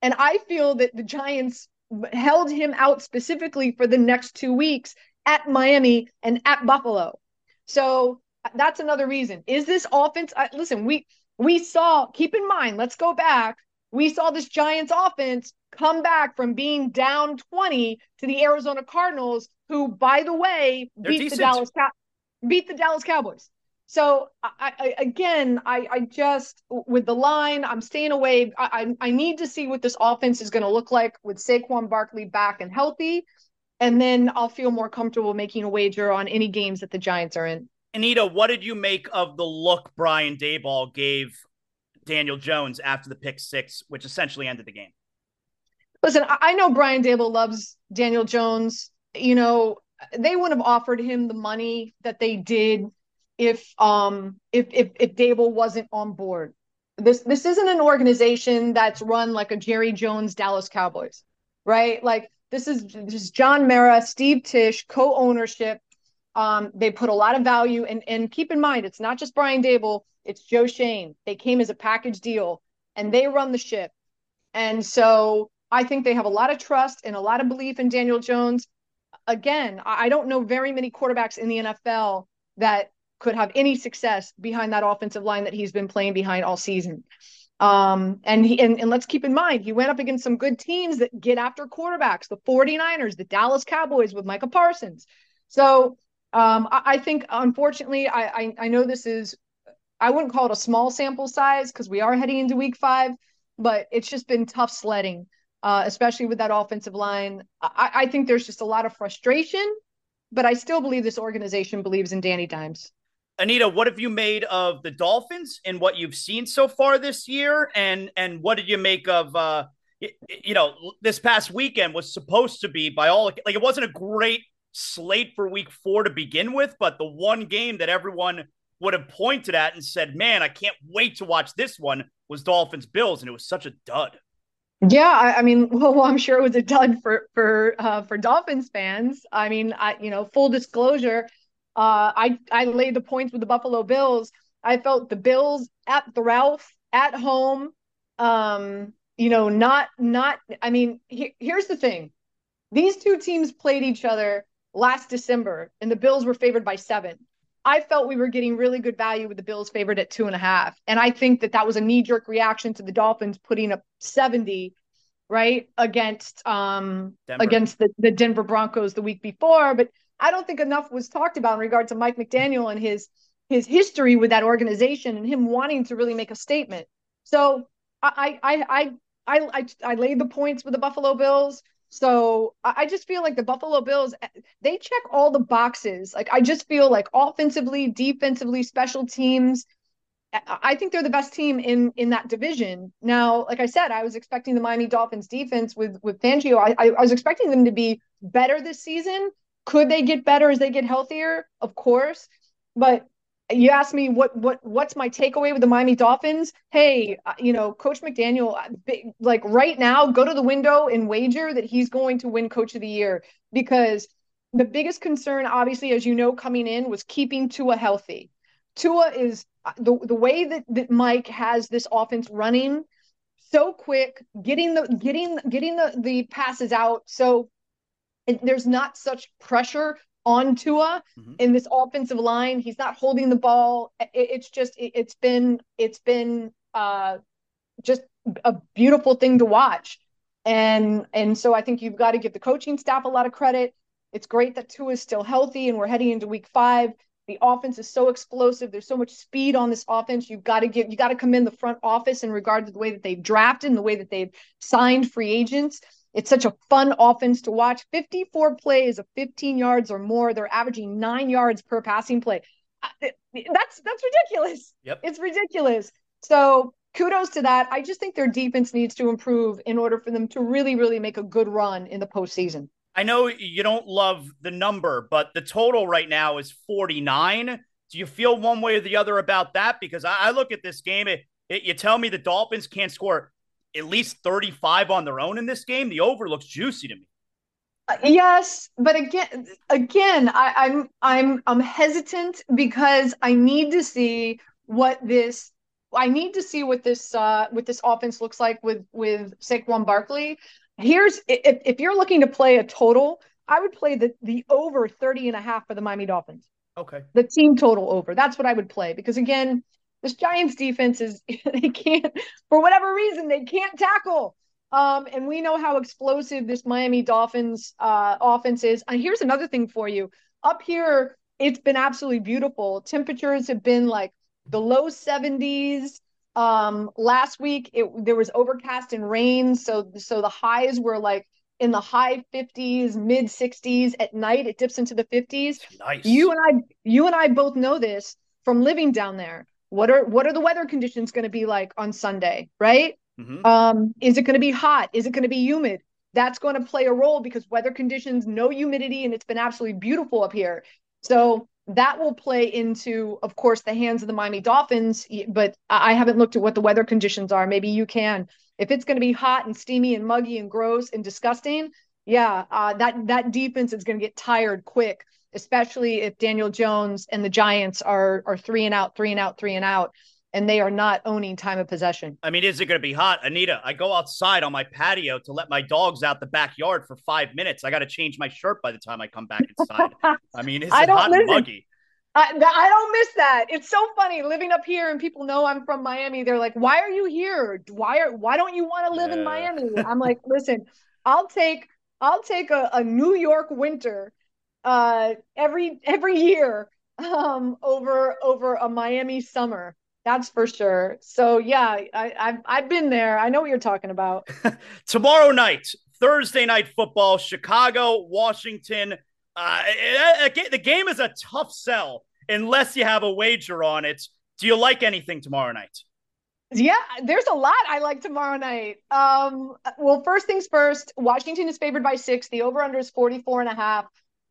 And I feel that the Giants held him out specifically for the next two weeks at Miami and at Buffalo. So that's another reason. Is this offense? Uh, listen, we we saw. Keep in mind. Let's go back. We saw this Giants offense come back from being down 20 to the Arizona Cardinals, who, by the way, They're beat decent. the Dallas beat the Dallas Cowboys. So I, I, again, I, I just with the line, I'm staying away. I, I, I need to see what this offense is going to look like with Saquon Barkley back and healthy, and then I'll feel more comfortable making a wager on any games that the Giants are in. Anita, what did you make of the look Brian Daboll gave Daniel Jones after the pick six, which essentially ended the game? Listen, I know Brian Daboll loves Daniel Jones. You know, they wouldn't have offered him the money that they did if um if if if Daboll wasn't on board. This this isn't an organization that's run like a Jerry Jones Dallas Cowboys, right? Like this is just John Mara, Steve Tisch, co-ownership. Um, they put a lot of value and and keep in mind it's not just Brian Daboll, it's Joe Schoen. They came as a package deal and they run the ship. And so I think they have a lot of trust and a lot of belief in Daniel Jones. Again, I don't know very many quarterbacks in the NFL that could have any success behind that offensive line that he's been playing behind all season. Um, and he and, and let's keep in mind he went up against some good teams that get after quarterbacks, the 49ers, the Dallas Cowboys with Micah Parsons. So um, I, I, think unfortunately, I, I I know this is I wouldn't call it a small sample size because we are heading into week five, but it's just been tough sledding, uh, especially with that offensive line. I, I think there's just a lot of frustration, but I still believe this organization believes in Danny Dimes. Anita, what have you made of the Dolphins and what you've seen so far this year? And and what did you make of uh you know, this past weekend was supposed to be by all like it wasn't a great slate for week 4 to begin with, but the one game that everyone would have pointed at and said, "Man, I can't wait to watch this one." was Dolphins Bills and it was such a dud. Yeah, I, I, mean, well, I'm sure it was a dud for for uh, for Dolphins fans. I mean, I you know, full disclosure, uh, I I laid the points with the Buffalo Bills. I felt the Bills at the Ralph at home. Um, you know, not not. I mean, he, here's the thing: these two teams played each other last December, and the Bills were favored by seven. I felt we were getting really good value with the Bills favored at two and a half, and I think that that was a knee jerk reaction to the Dolphins putting up seventy right against um Denver. against the, the Denver Broncos the week before, but I don't think enough was talked about in regard to Mike McDaniel and his his history with that organization and him wanting to really make a statement. So I I I I I, I laid the points with the Buffalo Bills. So I just feel like the Buffalo Bills, they check all the boxes. Like I just feel like offensively, defensively, special teams. I think they're the best team in in that division. Now, like I said, I was expecting the Miami Dolphins defense with with Fangio. I, I was expecting them to be better this season, could they get better as they get healthier? Of course. But you asked me what what what's my takeaway with the Miami Dolphins? Hey, uh, you know, Coach McDaniel, uh, like right now, go to the window and wager that he's going to win Coach of the Year because the biggest concern, obviously, as you know, coming in was keeping Tua healthy. Tua is the the way that, that Mike has this offense running so quick, getting the getting getting the the passes out. So there's not such pressure on Tua mm-hmm. in this offensive line. He's not holding the ball. It, it's just it, has been it's been uh, just a beautiful thing to watch. And and so I think you've got to give the coaching staff a lot of credit. It's great that Tua is still healthy and we're heading into week five. The offense is so explosive. There's so much speed on this offense. You've got to give you got to commend the front office in regard to the way that they've drafted and the way that they've signed free agents. It's such a fun offense to watch. 54 plays of 15 yards or more. They're averaging nine yards per passing play. That's that's ridiculous. Yep. It's ridiculous. So kudos to that. I just think their defense needs to improve in order for them to really, really make a good run in the postseason. I know you don't love the number, but the total right now is 49. Do you feel one way or the other about that? Because I, I look at this game, it, it, you tell me the Dolphins can't score at least 35 on their own in this game. The over looks juicy to me. Uh, yes, but again, again, I, I'm I'm I'm hesitant because I need to see what this I need to see what this uh what this offense looks like with with Saquon Barkley here's if, if you're looking to play a total, I would play the the over 30 and a half for the Miami Dolphins. Okay. The team total over. That's what I would play because again, this Giants defense is they can't for whatever reason they can't tackle. Um, and we know how explosive this Miami Dolphins uh, offense is. And here's another thing for you. Up here, it's been absolutely beautiful. Temperatures have been like the low 70s, um, last week it there was overcast and rain, so so the highs were like in the high 50s, mid 60s. At night it dips into the 50s. Nice. You and I you and I both know this from living down there. What are what are the weather conditions going to be like on Sunday, right? Mm-hmm. Um, is it going to be hot? Is it going to be humid? That's going to play a role because weather conditions, no humidity, and it's been absolutely beautiful up here. So that will play into, of course, the hands of the Miami Dolphins. But I haven't looked at what the weather conditions are. Maybe you can. If it's going to be hot and steamy and muggy and gross and disgusting, yeah, uh, that that defense is going to get tired quick, especially if Daniel Jones and the Giants are are three and out, three and out, three and out and they are not owning time of possession. I mean, is it going to be hot? Anita, I go outside on my patio to let my dogs out the backyard for five minutes. I got to change my shirt by the time I come back inside. I mean, is it hot listen. and muggy? I, I don't miss that. It's so funny living up here and people know I'm from Miami. They're like, why are you here? Why are, why don't you want to live yeah. in Miami? I'm like, listen, I'll take, I'll take a, a New York winter uh, every, every year um, over, over a Miami summer. That's for sure. So yeah, I, have I've been there. I know what you're talking about. Tomorrow night, Thursday night football, Chicago, Washington. Uh, the game is a tough sell unless you have a wager on it. Do you like anything tomorrow night? Yeah, there's a lot I like tomorrow night. Um, well, first things first, Washington is favored by six. The over under is 44 and a half.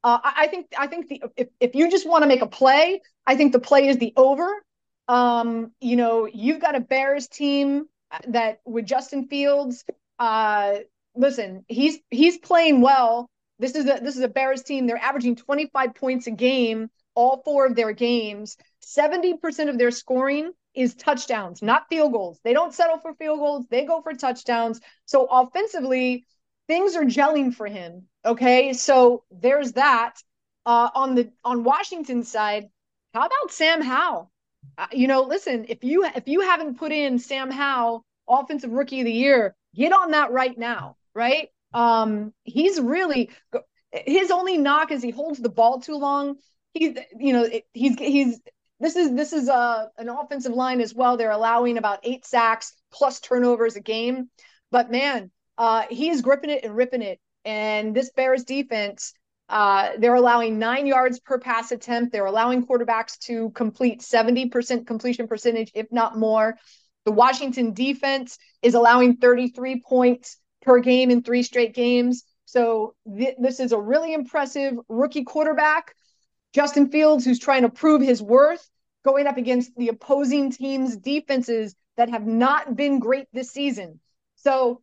Uh, I think I think the if, if you just want to make a play, I think the play is the over. Um, you know, you've got a Bears team that with Justin Fields. Uh, listen, he's he's playing well. This is a this is a Bears team. They're averaging 25 points a game, all four of their games. 70% of their scoring is touchdowns, not field goals. They don't settle for field goals, they go for touchdowns. So offensively, things are gelling for him. Okay. So there's that. Uh, on the on Washington's side, how about Sam Howell? Uh, you know, listen, if you if you haven't put in Sam Howell offensive rookie of the year, get on that right now, right? Um, he's really his only knock is he holds the ball too long. He's you know he's he's this is this is a uh, an offensive line as well. They're allowing about eight sacks plus turnovers a game, but man, uh, he is gripping it and ripping it. And this Bears defense, uh, they're allowing nine yards per pass attempt. They're allowing quarterbacks to complete 70% completion percentage, if not more. The Washington defense is allowing 33 points per game in three straight games. So th- this is a really impressive rookie quarterback. Justin Fields, who's trying to prove his worth, going up against the opposing team's defenses that have not been great this season. So,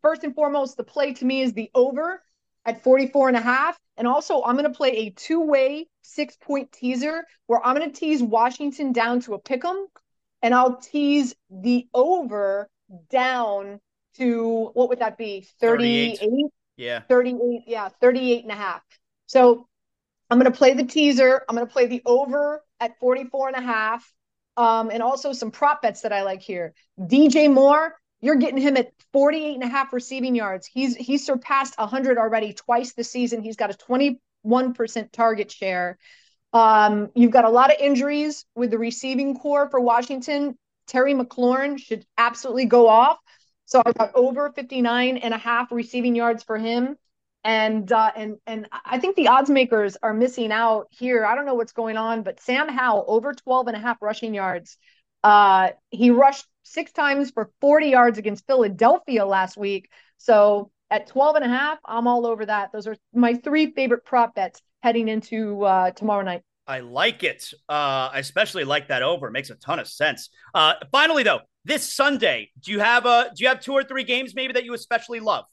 first and foremost, the play to me is the over at 44 and a half. And also, I'm going to play a two way six point teaser where I'm going to tease Washington down to a pick 'em and I'll tease the over down to what would that be? 38? 38? Yeah. 38. Yeah. 38 and a half. So I'm going to play the teaser. I'm going to play the over at 44 and a half. Um, and also some prop bets that I like here. DJ Moore, you're getting him at 48 and a half receiving yards. He's he's surpassed 100 already twice this season. He's got a 21% target share. Um, you've got a lot of injuries with the receiving corps for Washington. Terry McLaurin should absolutely go off. So I got over 59 and a half receiving yards for him. And uh, and and I think the odds makers are missing out here. I don't know what's going on, but Sam Howell over 12 and a half rushing yards. Uh, he rushed six times for 40 yards against Philadelphia last week. So at 12 and a half, I'm all over that. Those are my three favorite prop bets heading into uh, tomorrow night. I like it. Uh, I especially like that over. It makes a ton of sense. Uh, finally, though, this Sunday, do you have a do you have two or three games maybe that you especially love?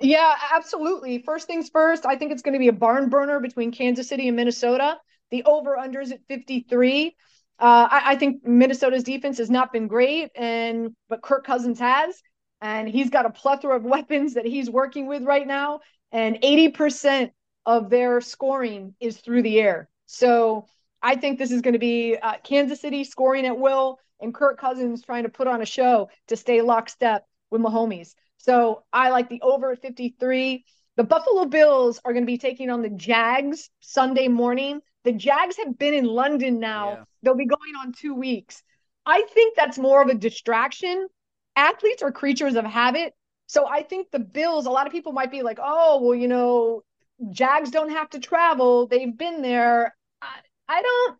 Yeah, absolutely. First things first, I think it's going to be a barn burner between Kansas City and Minnesota. The over unders at 53. Uh, I, I, think Minnesota's defense has not been great, and but Kirk Cousins has, and he's got a plethora of weapons that he's working with right now. And 80% of their scoring is through the air. So I think this is going to be uh, Kansas City scoring at will, and Kirk Cousins trying to put on a show to stay lockstep with Mahomes. So I like the over at 53. The Buffalo Bills are going to be taking on the Jags Sunday morning. The Jags have been in London now. Yeah. They'll be going on two weeks. I think that's more of a distraction. Athletes are creatures of habit. So I think the Bills, a lot of people might be like, oh, well, you know, Jags don't have to travel. They've been there. I, I don't,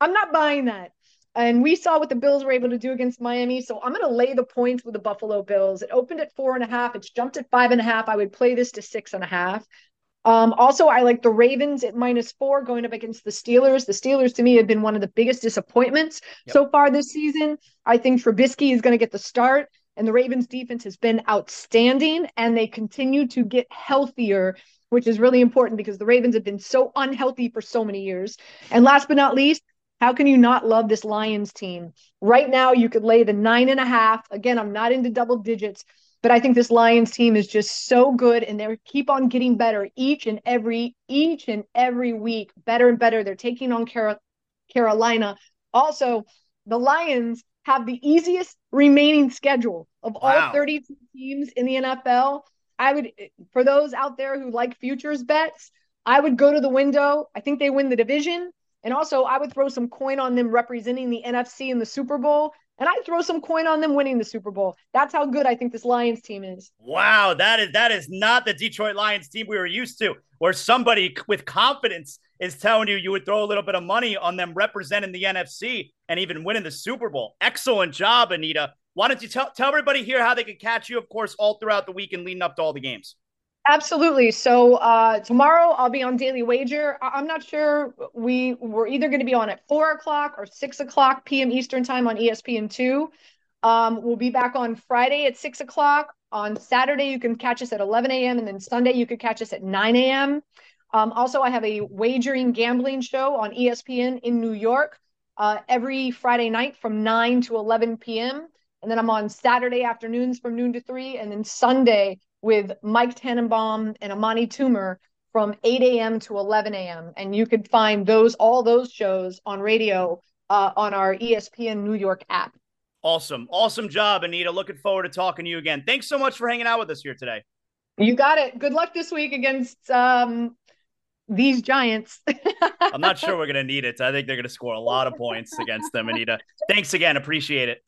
I'm not buying that. And we saw what the Bills were able to do against Miami. So I'm going to lay the points with the Buffalo Bills. It opened at four and a half. It's jumped at five and a half. I would play this to six and a half. Um, also, I like the Ravens at minus four going up against the Steelers. The Steelers, to me, have been one of the biggest disappointments yep. so far this season. I think Trubisky is going to get the start, and the Ravens' defense has been outstanding, and they continue to get healthier, which is really important because the Ravens have been so unhealthy for so many years. And last but not least, how can you not love this Lions team? Right now, you could lay the nine and a half. Again, I'm not into double digits, but I think this Lions team is just so good and they keep on getting better each and every each and every week, better and better. They're taking on Carolina. Also, the Lions have the easiest remaining schedule of wow. all 32 teams in the NFL. I would for those out there who like futures bets, I would go to the window. I think they win the division. And also, I would throw some coin on them representing the NFC in the Super Bowl. And I'd throw some coin on them winning the Super Bowl. That's how good I think this Lions team is. Wow, that is that is not the Detroit Lions team we were used to, where somebody with confidence is telling you you would throw a little bit of money on them representing the NFC and even winning the Super Bowl. Excellent job, Anita. Why don't you tell tell everybody here how they can catch you, of course, all throughout the week and leading up to all the games? Absolutely. So uh, tomorrow I'll be on Daily Wager. I- am not sure. We we're either going to be on at four o'clock or six o'clock p.m. Eastern time on ESPN two. Um, we'll be back on Friday at six o'clock. On Saturday you can catch us at 11 a.m. and then Sunday you could catch us at 9 a.m. Um, also, I have a wagering gambling show on ESPN in New York uh, every Friday night from 9 to 11 p.m. And then I'm on Saturday afternoons from noon to 3. And then Sunday with Mike Tannenbaum and Amani Toomer from 8 a.m. to 11 a.m. And you could find those all those shows on radio uh, on our ESPN New York app. Awesome. Awesome job, Anita. Looking forward to talking to you again. Thanks so much for hanging out with us here today. You got it. Good luck this week against um, these Giants. I'm not sure we're going to need it. I think they're going to score a lot of points against them, Anita. Thanks again. Appreciate it.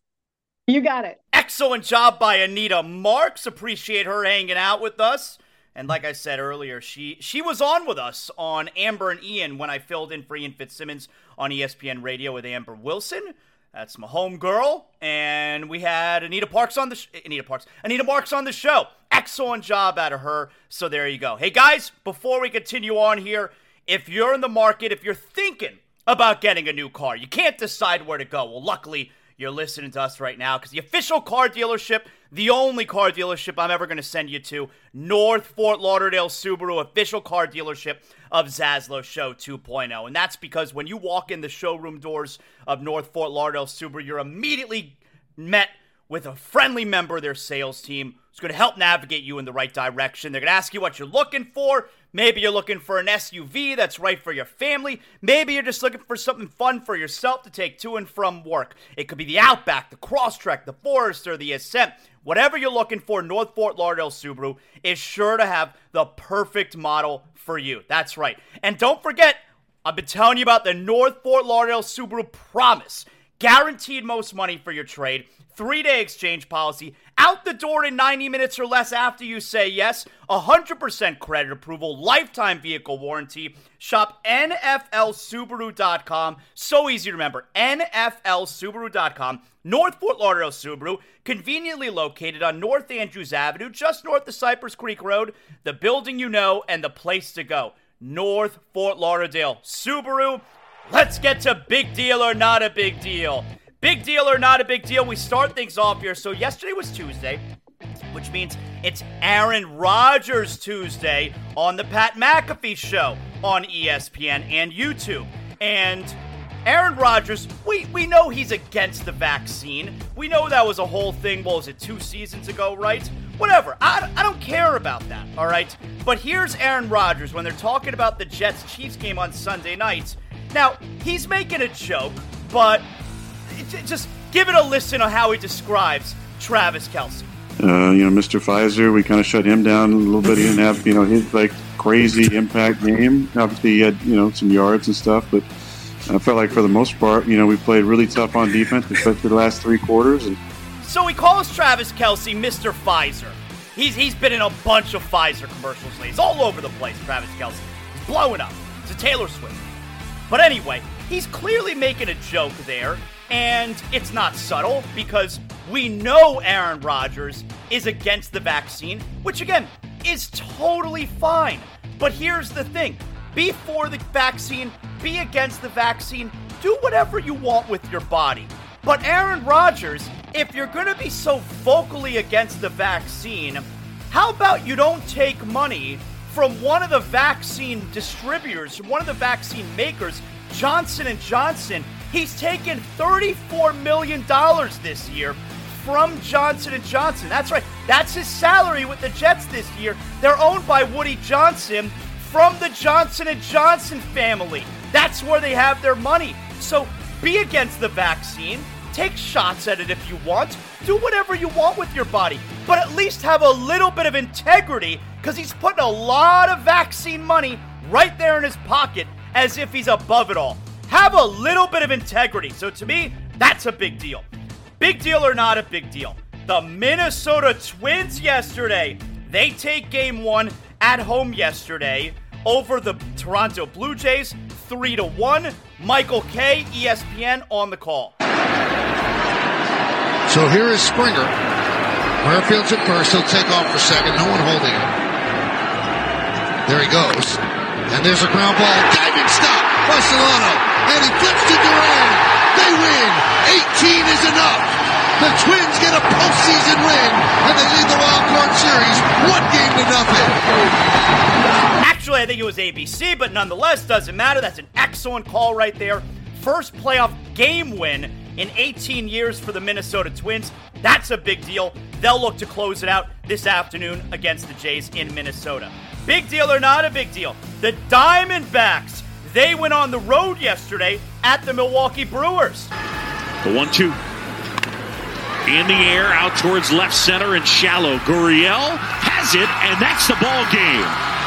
You got it. Excellent job by Anita Marks. Appreciate her hanging out with us. And like I said earlier, she she was on with us on Amber and Ian when I filled in for Ian Fitzsimmons on ESPN Radio with Amber Wilson. That's my home girl, and we had Anita Parks on the sh- Anita Parks, Anita Marks on the show. Excellent job out of her. So there you go. Hey guys, before we continue on here, if you're in the market, if you're thinking about getting a new car, you can't decide where to go. Well, luckily you're listening to us right now because the official car dealership, the only car dealership I'm ever going to send you to, North Fort Lauderdale Subaru, official car dealership of Zaslow Show 2.0. And that's because when you walk in the showroom doors of North Fort Lauderdale Subaru, you're immediately met with a friendly member of their sales team who's going to help navigate you in the right direction. They're going to ask you what you're looking for. Maybe you're looking for an SUV that's right for your family. Maybe you're just looking for something fun for yourself to take to and from work. It could be the Outback, the Crosstrek, the Forester, the Ascent. Whatever you're looking for, North Fort Lauderdale Subaru is sure to have the perfect model for you. That's right. And don't forget, I've been telling you about the North Fort Lauderdale Subaru Promise. Guaranteed most money for your trade three day exchange policy, out the door in 90 minutes or less after you say yes, 100% credit approval, lifetime vehicle warranty. Shop NFLSubaru.com. So easy to remember. NFLSubaru.com. North Fort Lauderdale Subaru, conveniently located on North Andrews Avenue, just north of Cypress Creek Road, the building you know and the place to go. North Fort Lauderdale Subaru. Let's get to big deal or not a big deal. Big deal or not a big deal, we start things off here. So, yesterday was Tuesday, which means it's Aaron Rodgers Tuesday on the Pat McAfee Show on ESPN and YouTube. And Aaron Rodgers, we, we know he's against the vaccine. We know that was a whole thing, what was it, two seasons ago, right? Whatever. I, I don't care about that, all right? But here's Aaron Rodgers when they're talking about the Jets Chiefs game on Sunday night. Now, he's making a joke, but just give it a listen on how he describes Travis Kelce. Uh, you know, Mr. Pfizer, we kind of shut him down a little bit. He didn't have, you know, his like crazy impact game. Obviously, he had, you know, some yards and stuff, but I felt like for the most part, you know, we played really tough on defense, especially the last three quarters. And so he calls Travis Kelce Mr. Pfizer. He's he's been in a bunch of Pfizer commercials lately. He's all over the place, Travis Kelce. He's blowing up. It's a Taylor Swift. But anyway, he's clearly making a joke there. And it's not subtle because we know Aaron Rodgers is against the vaccine, which again is totally fine. But here's the thing be for the vaccine, be against the vaccine, do whatever you want with your body. But Aaron Rodgers, if you're going to be so vocally against the vaccine, how about you don't take money from one of the vaccine distributors, one of the vaccine makers, Johnson Johnson, He's taken $34 million this year from Johnson & Johnson. That's right. That's his salary with the Jets this year. They're owned by Woody Johnson from the Johnson & Johnson family. That's where they have their money. So be against the vaccine. Take shots at it if you want. Do whatever you want with your body. But at least have a little bit of integrity because he's putting a lot of vaccine money right there in his pocket as if he's above it all. Have a little bit of integrity. So to me, that's a big deal. Big deal or not a big deal. The Minnesota Twins yesterday, they take game one at home yesterday over the Toronto Blue Jays, 3 to 1. Michael Kay, ESPN on the call. So here is Springer. Merrifield's at first. He'll take off for second. No one holding him. There he goes. And there's a ground ball. Diving stop. Barcelona and he flips to Duran. They win. 18 is enough. The Twins get a postseason win, and they lead the wild card series one game to nothing. Actually, I think it was ABC, but nonetheless, doesn't matter. That's an excellent call right there. First playoff game win in 18 years for the Minnesota Twins. That's a big deal. They'll look to close it out this afternoon against the Jays in Minnesota. Big deal or not a big deal? The Diamondbacks they went on the road yesterday at the Milwaukee Brewers. The one two. In the air, out towards left center and shallow. Gurriel has it, and that's the ball game.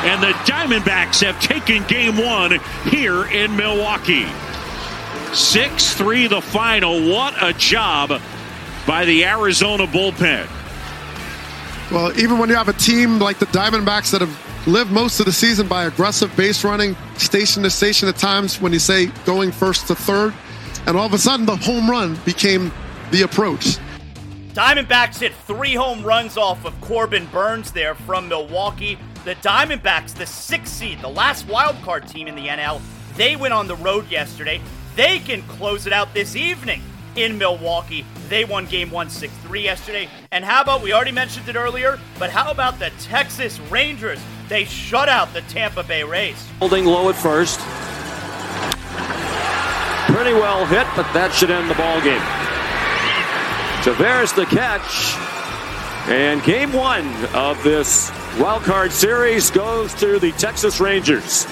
And the Diamondbacks have taken game one here in Milwaukee. 6 3 the final. What a job by the Arizona bullpen. Well, even when you have a team like the Diamondbacks that have lived most of the season by aggressive base running, station to station at times when you say going first to third. And all of a sudden, the home run became the approach. Diamondbacks hit three home runs off of Corbin Burnes there from Milwaukee. The Diamondbacks, the sixth seed, the last wild card team in the NL, they went on the road yesterday. They can close it out this evening in Milwaukee. They won game 163 yesterday. And how about, we already mentioned it earlier, but how about the Texas Rangers? They shut out the Tampa Bay Rays. Holding Lowe at first. Pretty well hit, but that should end the ball game. Taveras the catch. And game one of this wild card series goes to the Texas Rangers.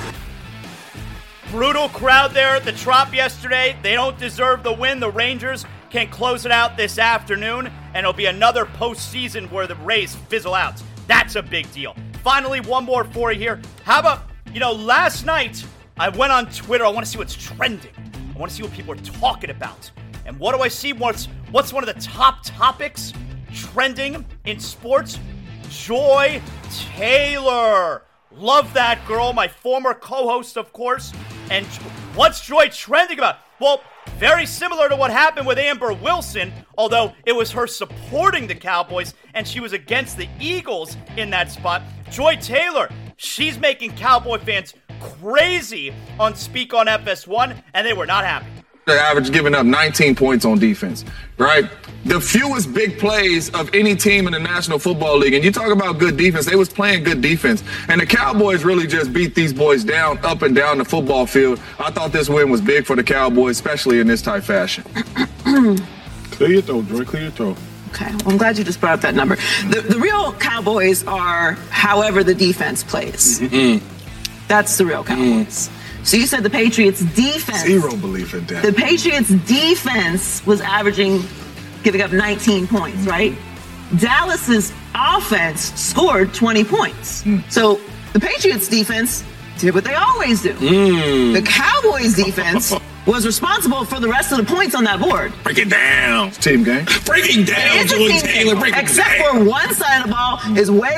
Brutal crowd there at the Trop yesterday. They don't deserve the win. The Rangers can close it out this afternoon, and it'll be another postseason where the Rays fizzle out. That's a big deal. Finally, one more for you here. How about, you know, last night I went on Twitter. I want to see what's trending. I want to see what people are talking about. And what do I see? What's what's one of the top topics trending in sports? Joy Taylor. Love that girl, my former co-host, of course. And what's Joy trending about? Well, very similar to what happened with Amber Wilson, although it was her supporting the Cowboys and she was against the Eagles in that spot. Joy Taylor, she's making Cowboy fans crazy on Speak on FS1, and they were not happy. The average giving up 19 points on defense, right? The fewest big plays of any team in the National Football League. And you talk about good defense, they was playing good defense. And the Cowboys really just beat these boys down, up and down the football field. I thought this win was big for the Cowboys, especially in this type fashion. Clear your throat, Joy. Clear your throat. Okay, well, I'm glad you just brought up that number. The, the real Cowboys are however the defense plays. Mm-hmm. That's the real Cowboys. So you said the Patriots defense. Zero belief in that. The Patriots defense was averaging, giving up 19 points, right? Mm-hmm. Dallas's offense scored 20 points. Hmm. So the Patriots defense did what they always do. Hmm. The Cowboys defense was responsible for the rest of the points on that board. Break it down. Team game. Break it down, It's Joy Taylor. game, Break it except down. for one side of the ball is way, way,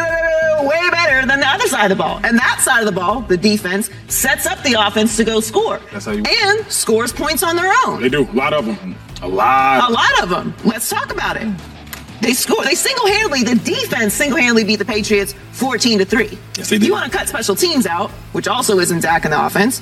way, way better than the other side of the ball. And that side of the ball, the defense, sets up the offense to go score. That's how you- and scores points on their own. They do. A lot of them. A lot. A lot of them. Let's talk about it. They score. They single-handedly. The defense single-handedly beat the Patriots 14 to three. Yes, they did. You want to cut special teams out, which also isn't Dak in the offense.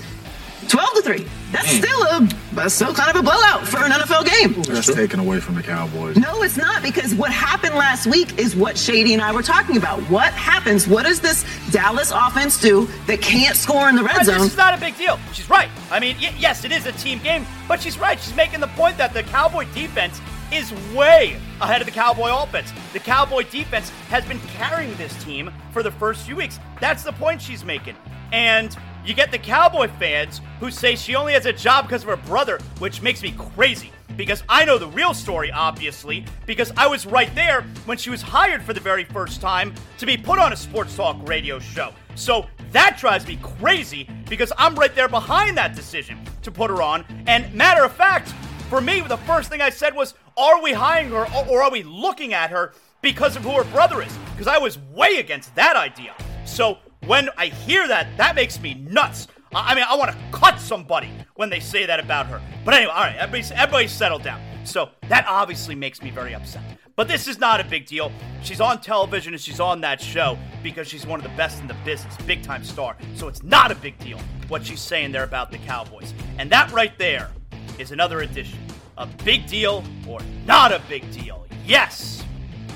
12 to three. That's still a that's still kind of a blowout for an NFL game. That's taken away from the Cowboys. No, it's not because what happened last week is what Shady and I were talking about. What happens? What does this Dallas offense do that can't score in the red But zone? This is not a big deal. She's right. I mean, y- yes, it is a team game, but she's right. She's making the point that the Cowboy defense is way ahead of the Cowboy offense. The Cowboy defense has been carrying this team for the first few weeks. That's the point she's making. And you get the Cowboy fans who say she only has a job because of her brother, which makes me crazy. Because I know the real story, obviously, because I was right there when she was hired for the very first time to be put on a sports talk radio show. So that drives me crazy because I'm right there behind that decision to put her on. And matter of fact, for me, the first thing I said was, are we hiring her or- are we looking at her because of who her brother is? Because I was way against that idea. So when I hear that, that makes me nuts. I mean, I want to cut somebody when they say that about her. But anyway, all right, everybody, everybody settle down. So that obviously makes me very upset. But this is not a big deal. She's on television and she's on that show because she's one of the best in the business, big time star. So it's not a big deal what she's saying there about the Cowboys. And that right there is another edition. A big deal or not a big deal? Yes.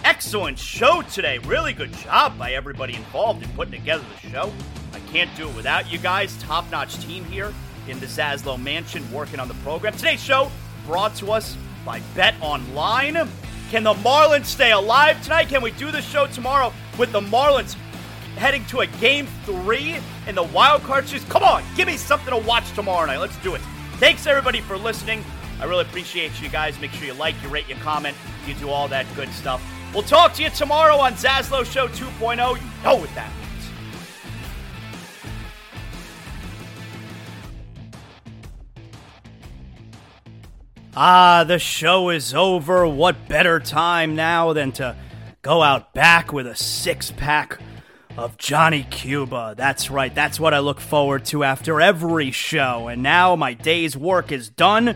Excellent show today. Really good job by everybody involved in putting together the show. I can't do it without you guys. Top notch team here in the Zaslow Mansion working on the program. Today's show brought to us by Bet Online. Can the Marlins stay alive tonight? Can we do the show tomorrow with the Marlins heading to a game three in the wild card series? Come on, give me something to watch tomorrow night. Let's do it. Thanks everybody for listening. I really appreciate you guys. Make sure you like, you rate, you comment, you do all that good stuff. We'll talk to you tomorrow on Zaslow Show 2.0. You know what that means. Ah, the show is over. What better time now than to go out back with a six pack of Johnny Cuba? That's right, that's what I look forward to after every show. And now my day's work is done.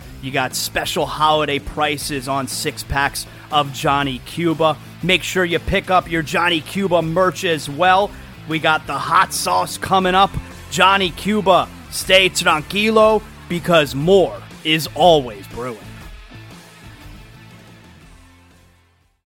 you got special holiday prices on six packs of Johnny Cuba. Make sure you pick up your Johnny Cuba merch as well. We got the hot sauce coming up. Johnny Cuba, stay tranquilo because more is always brewing.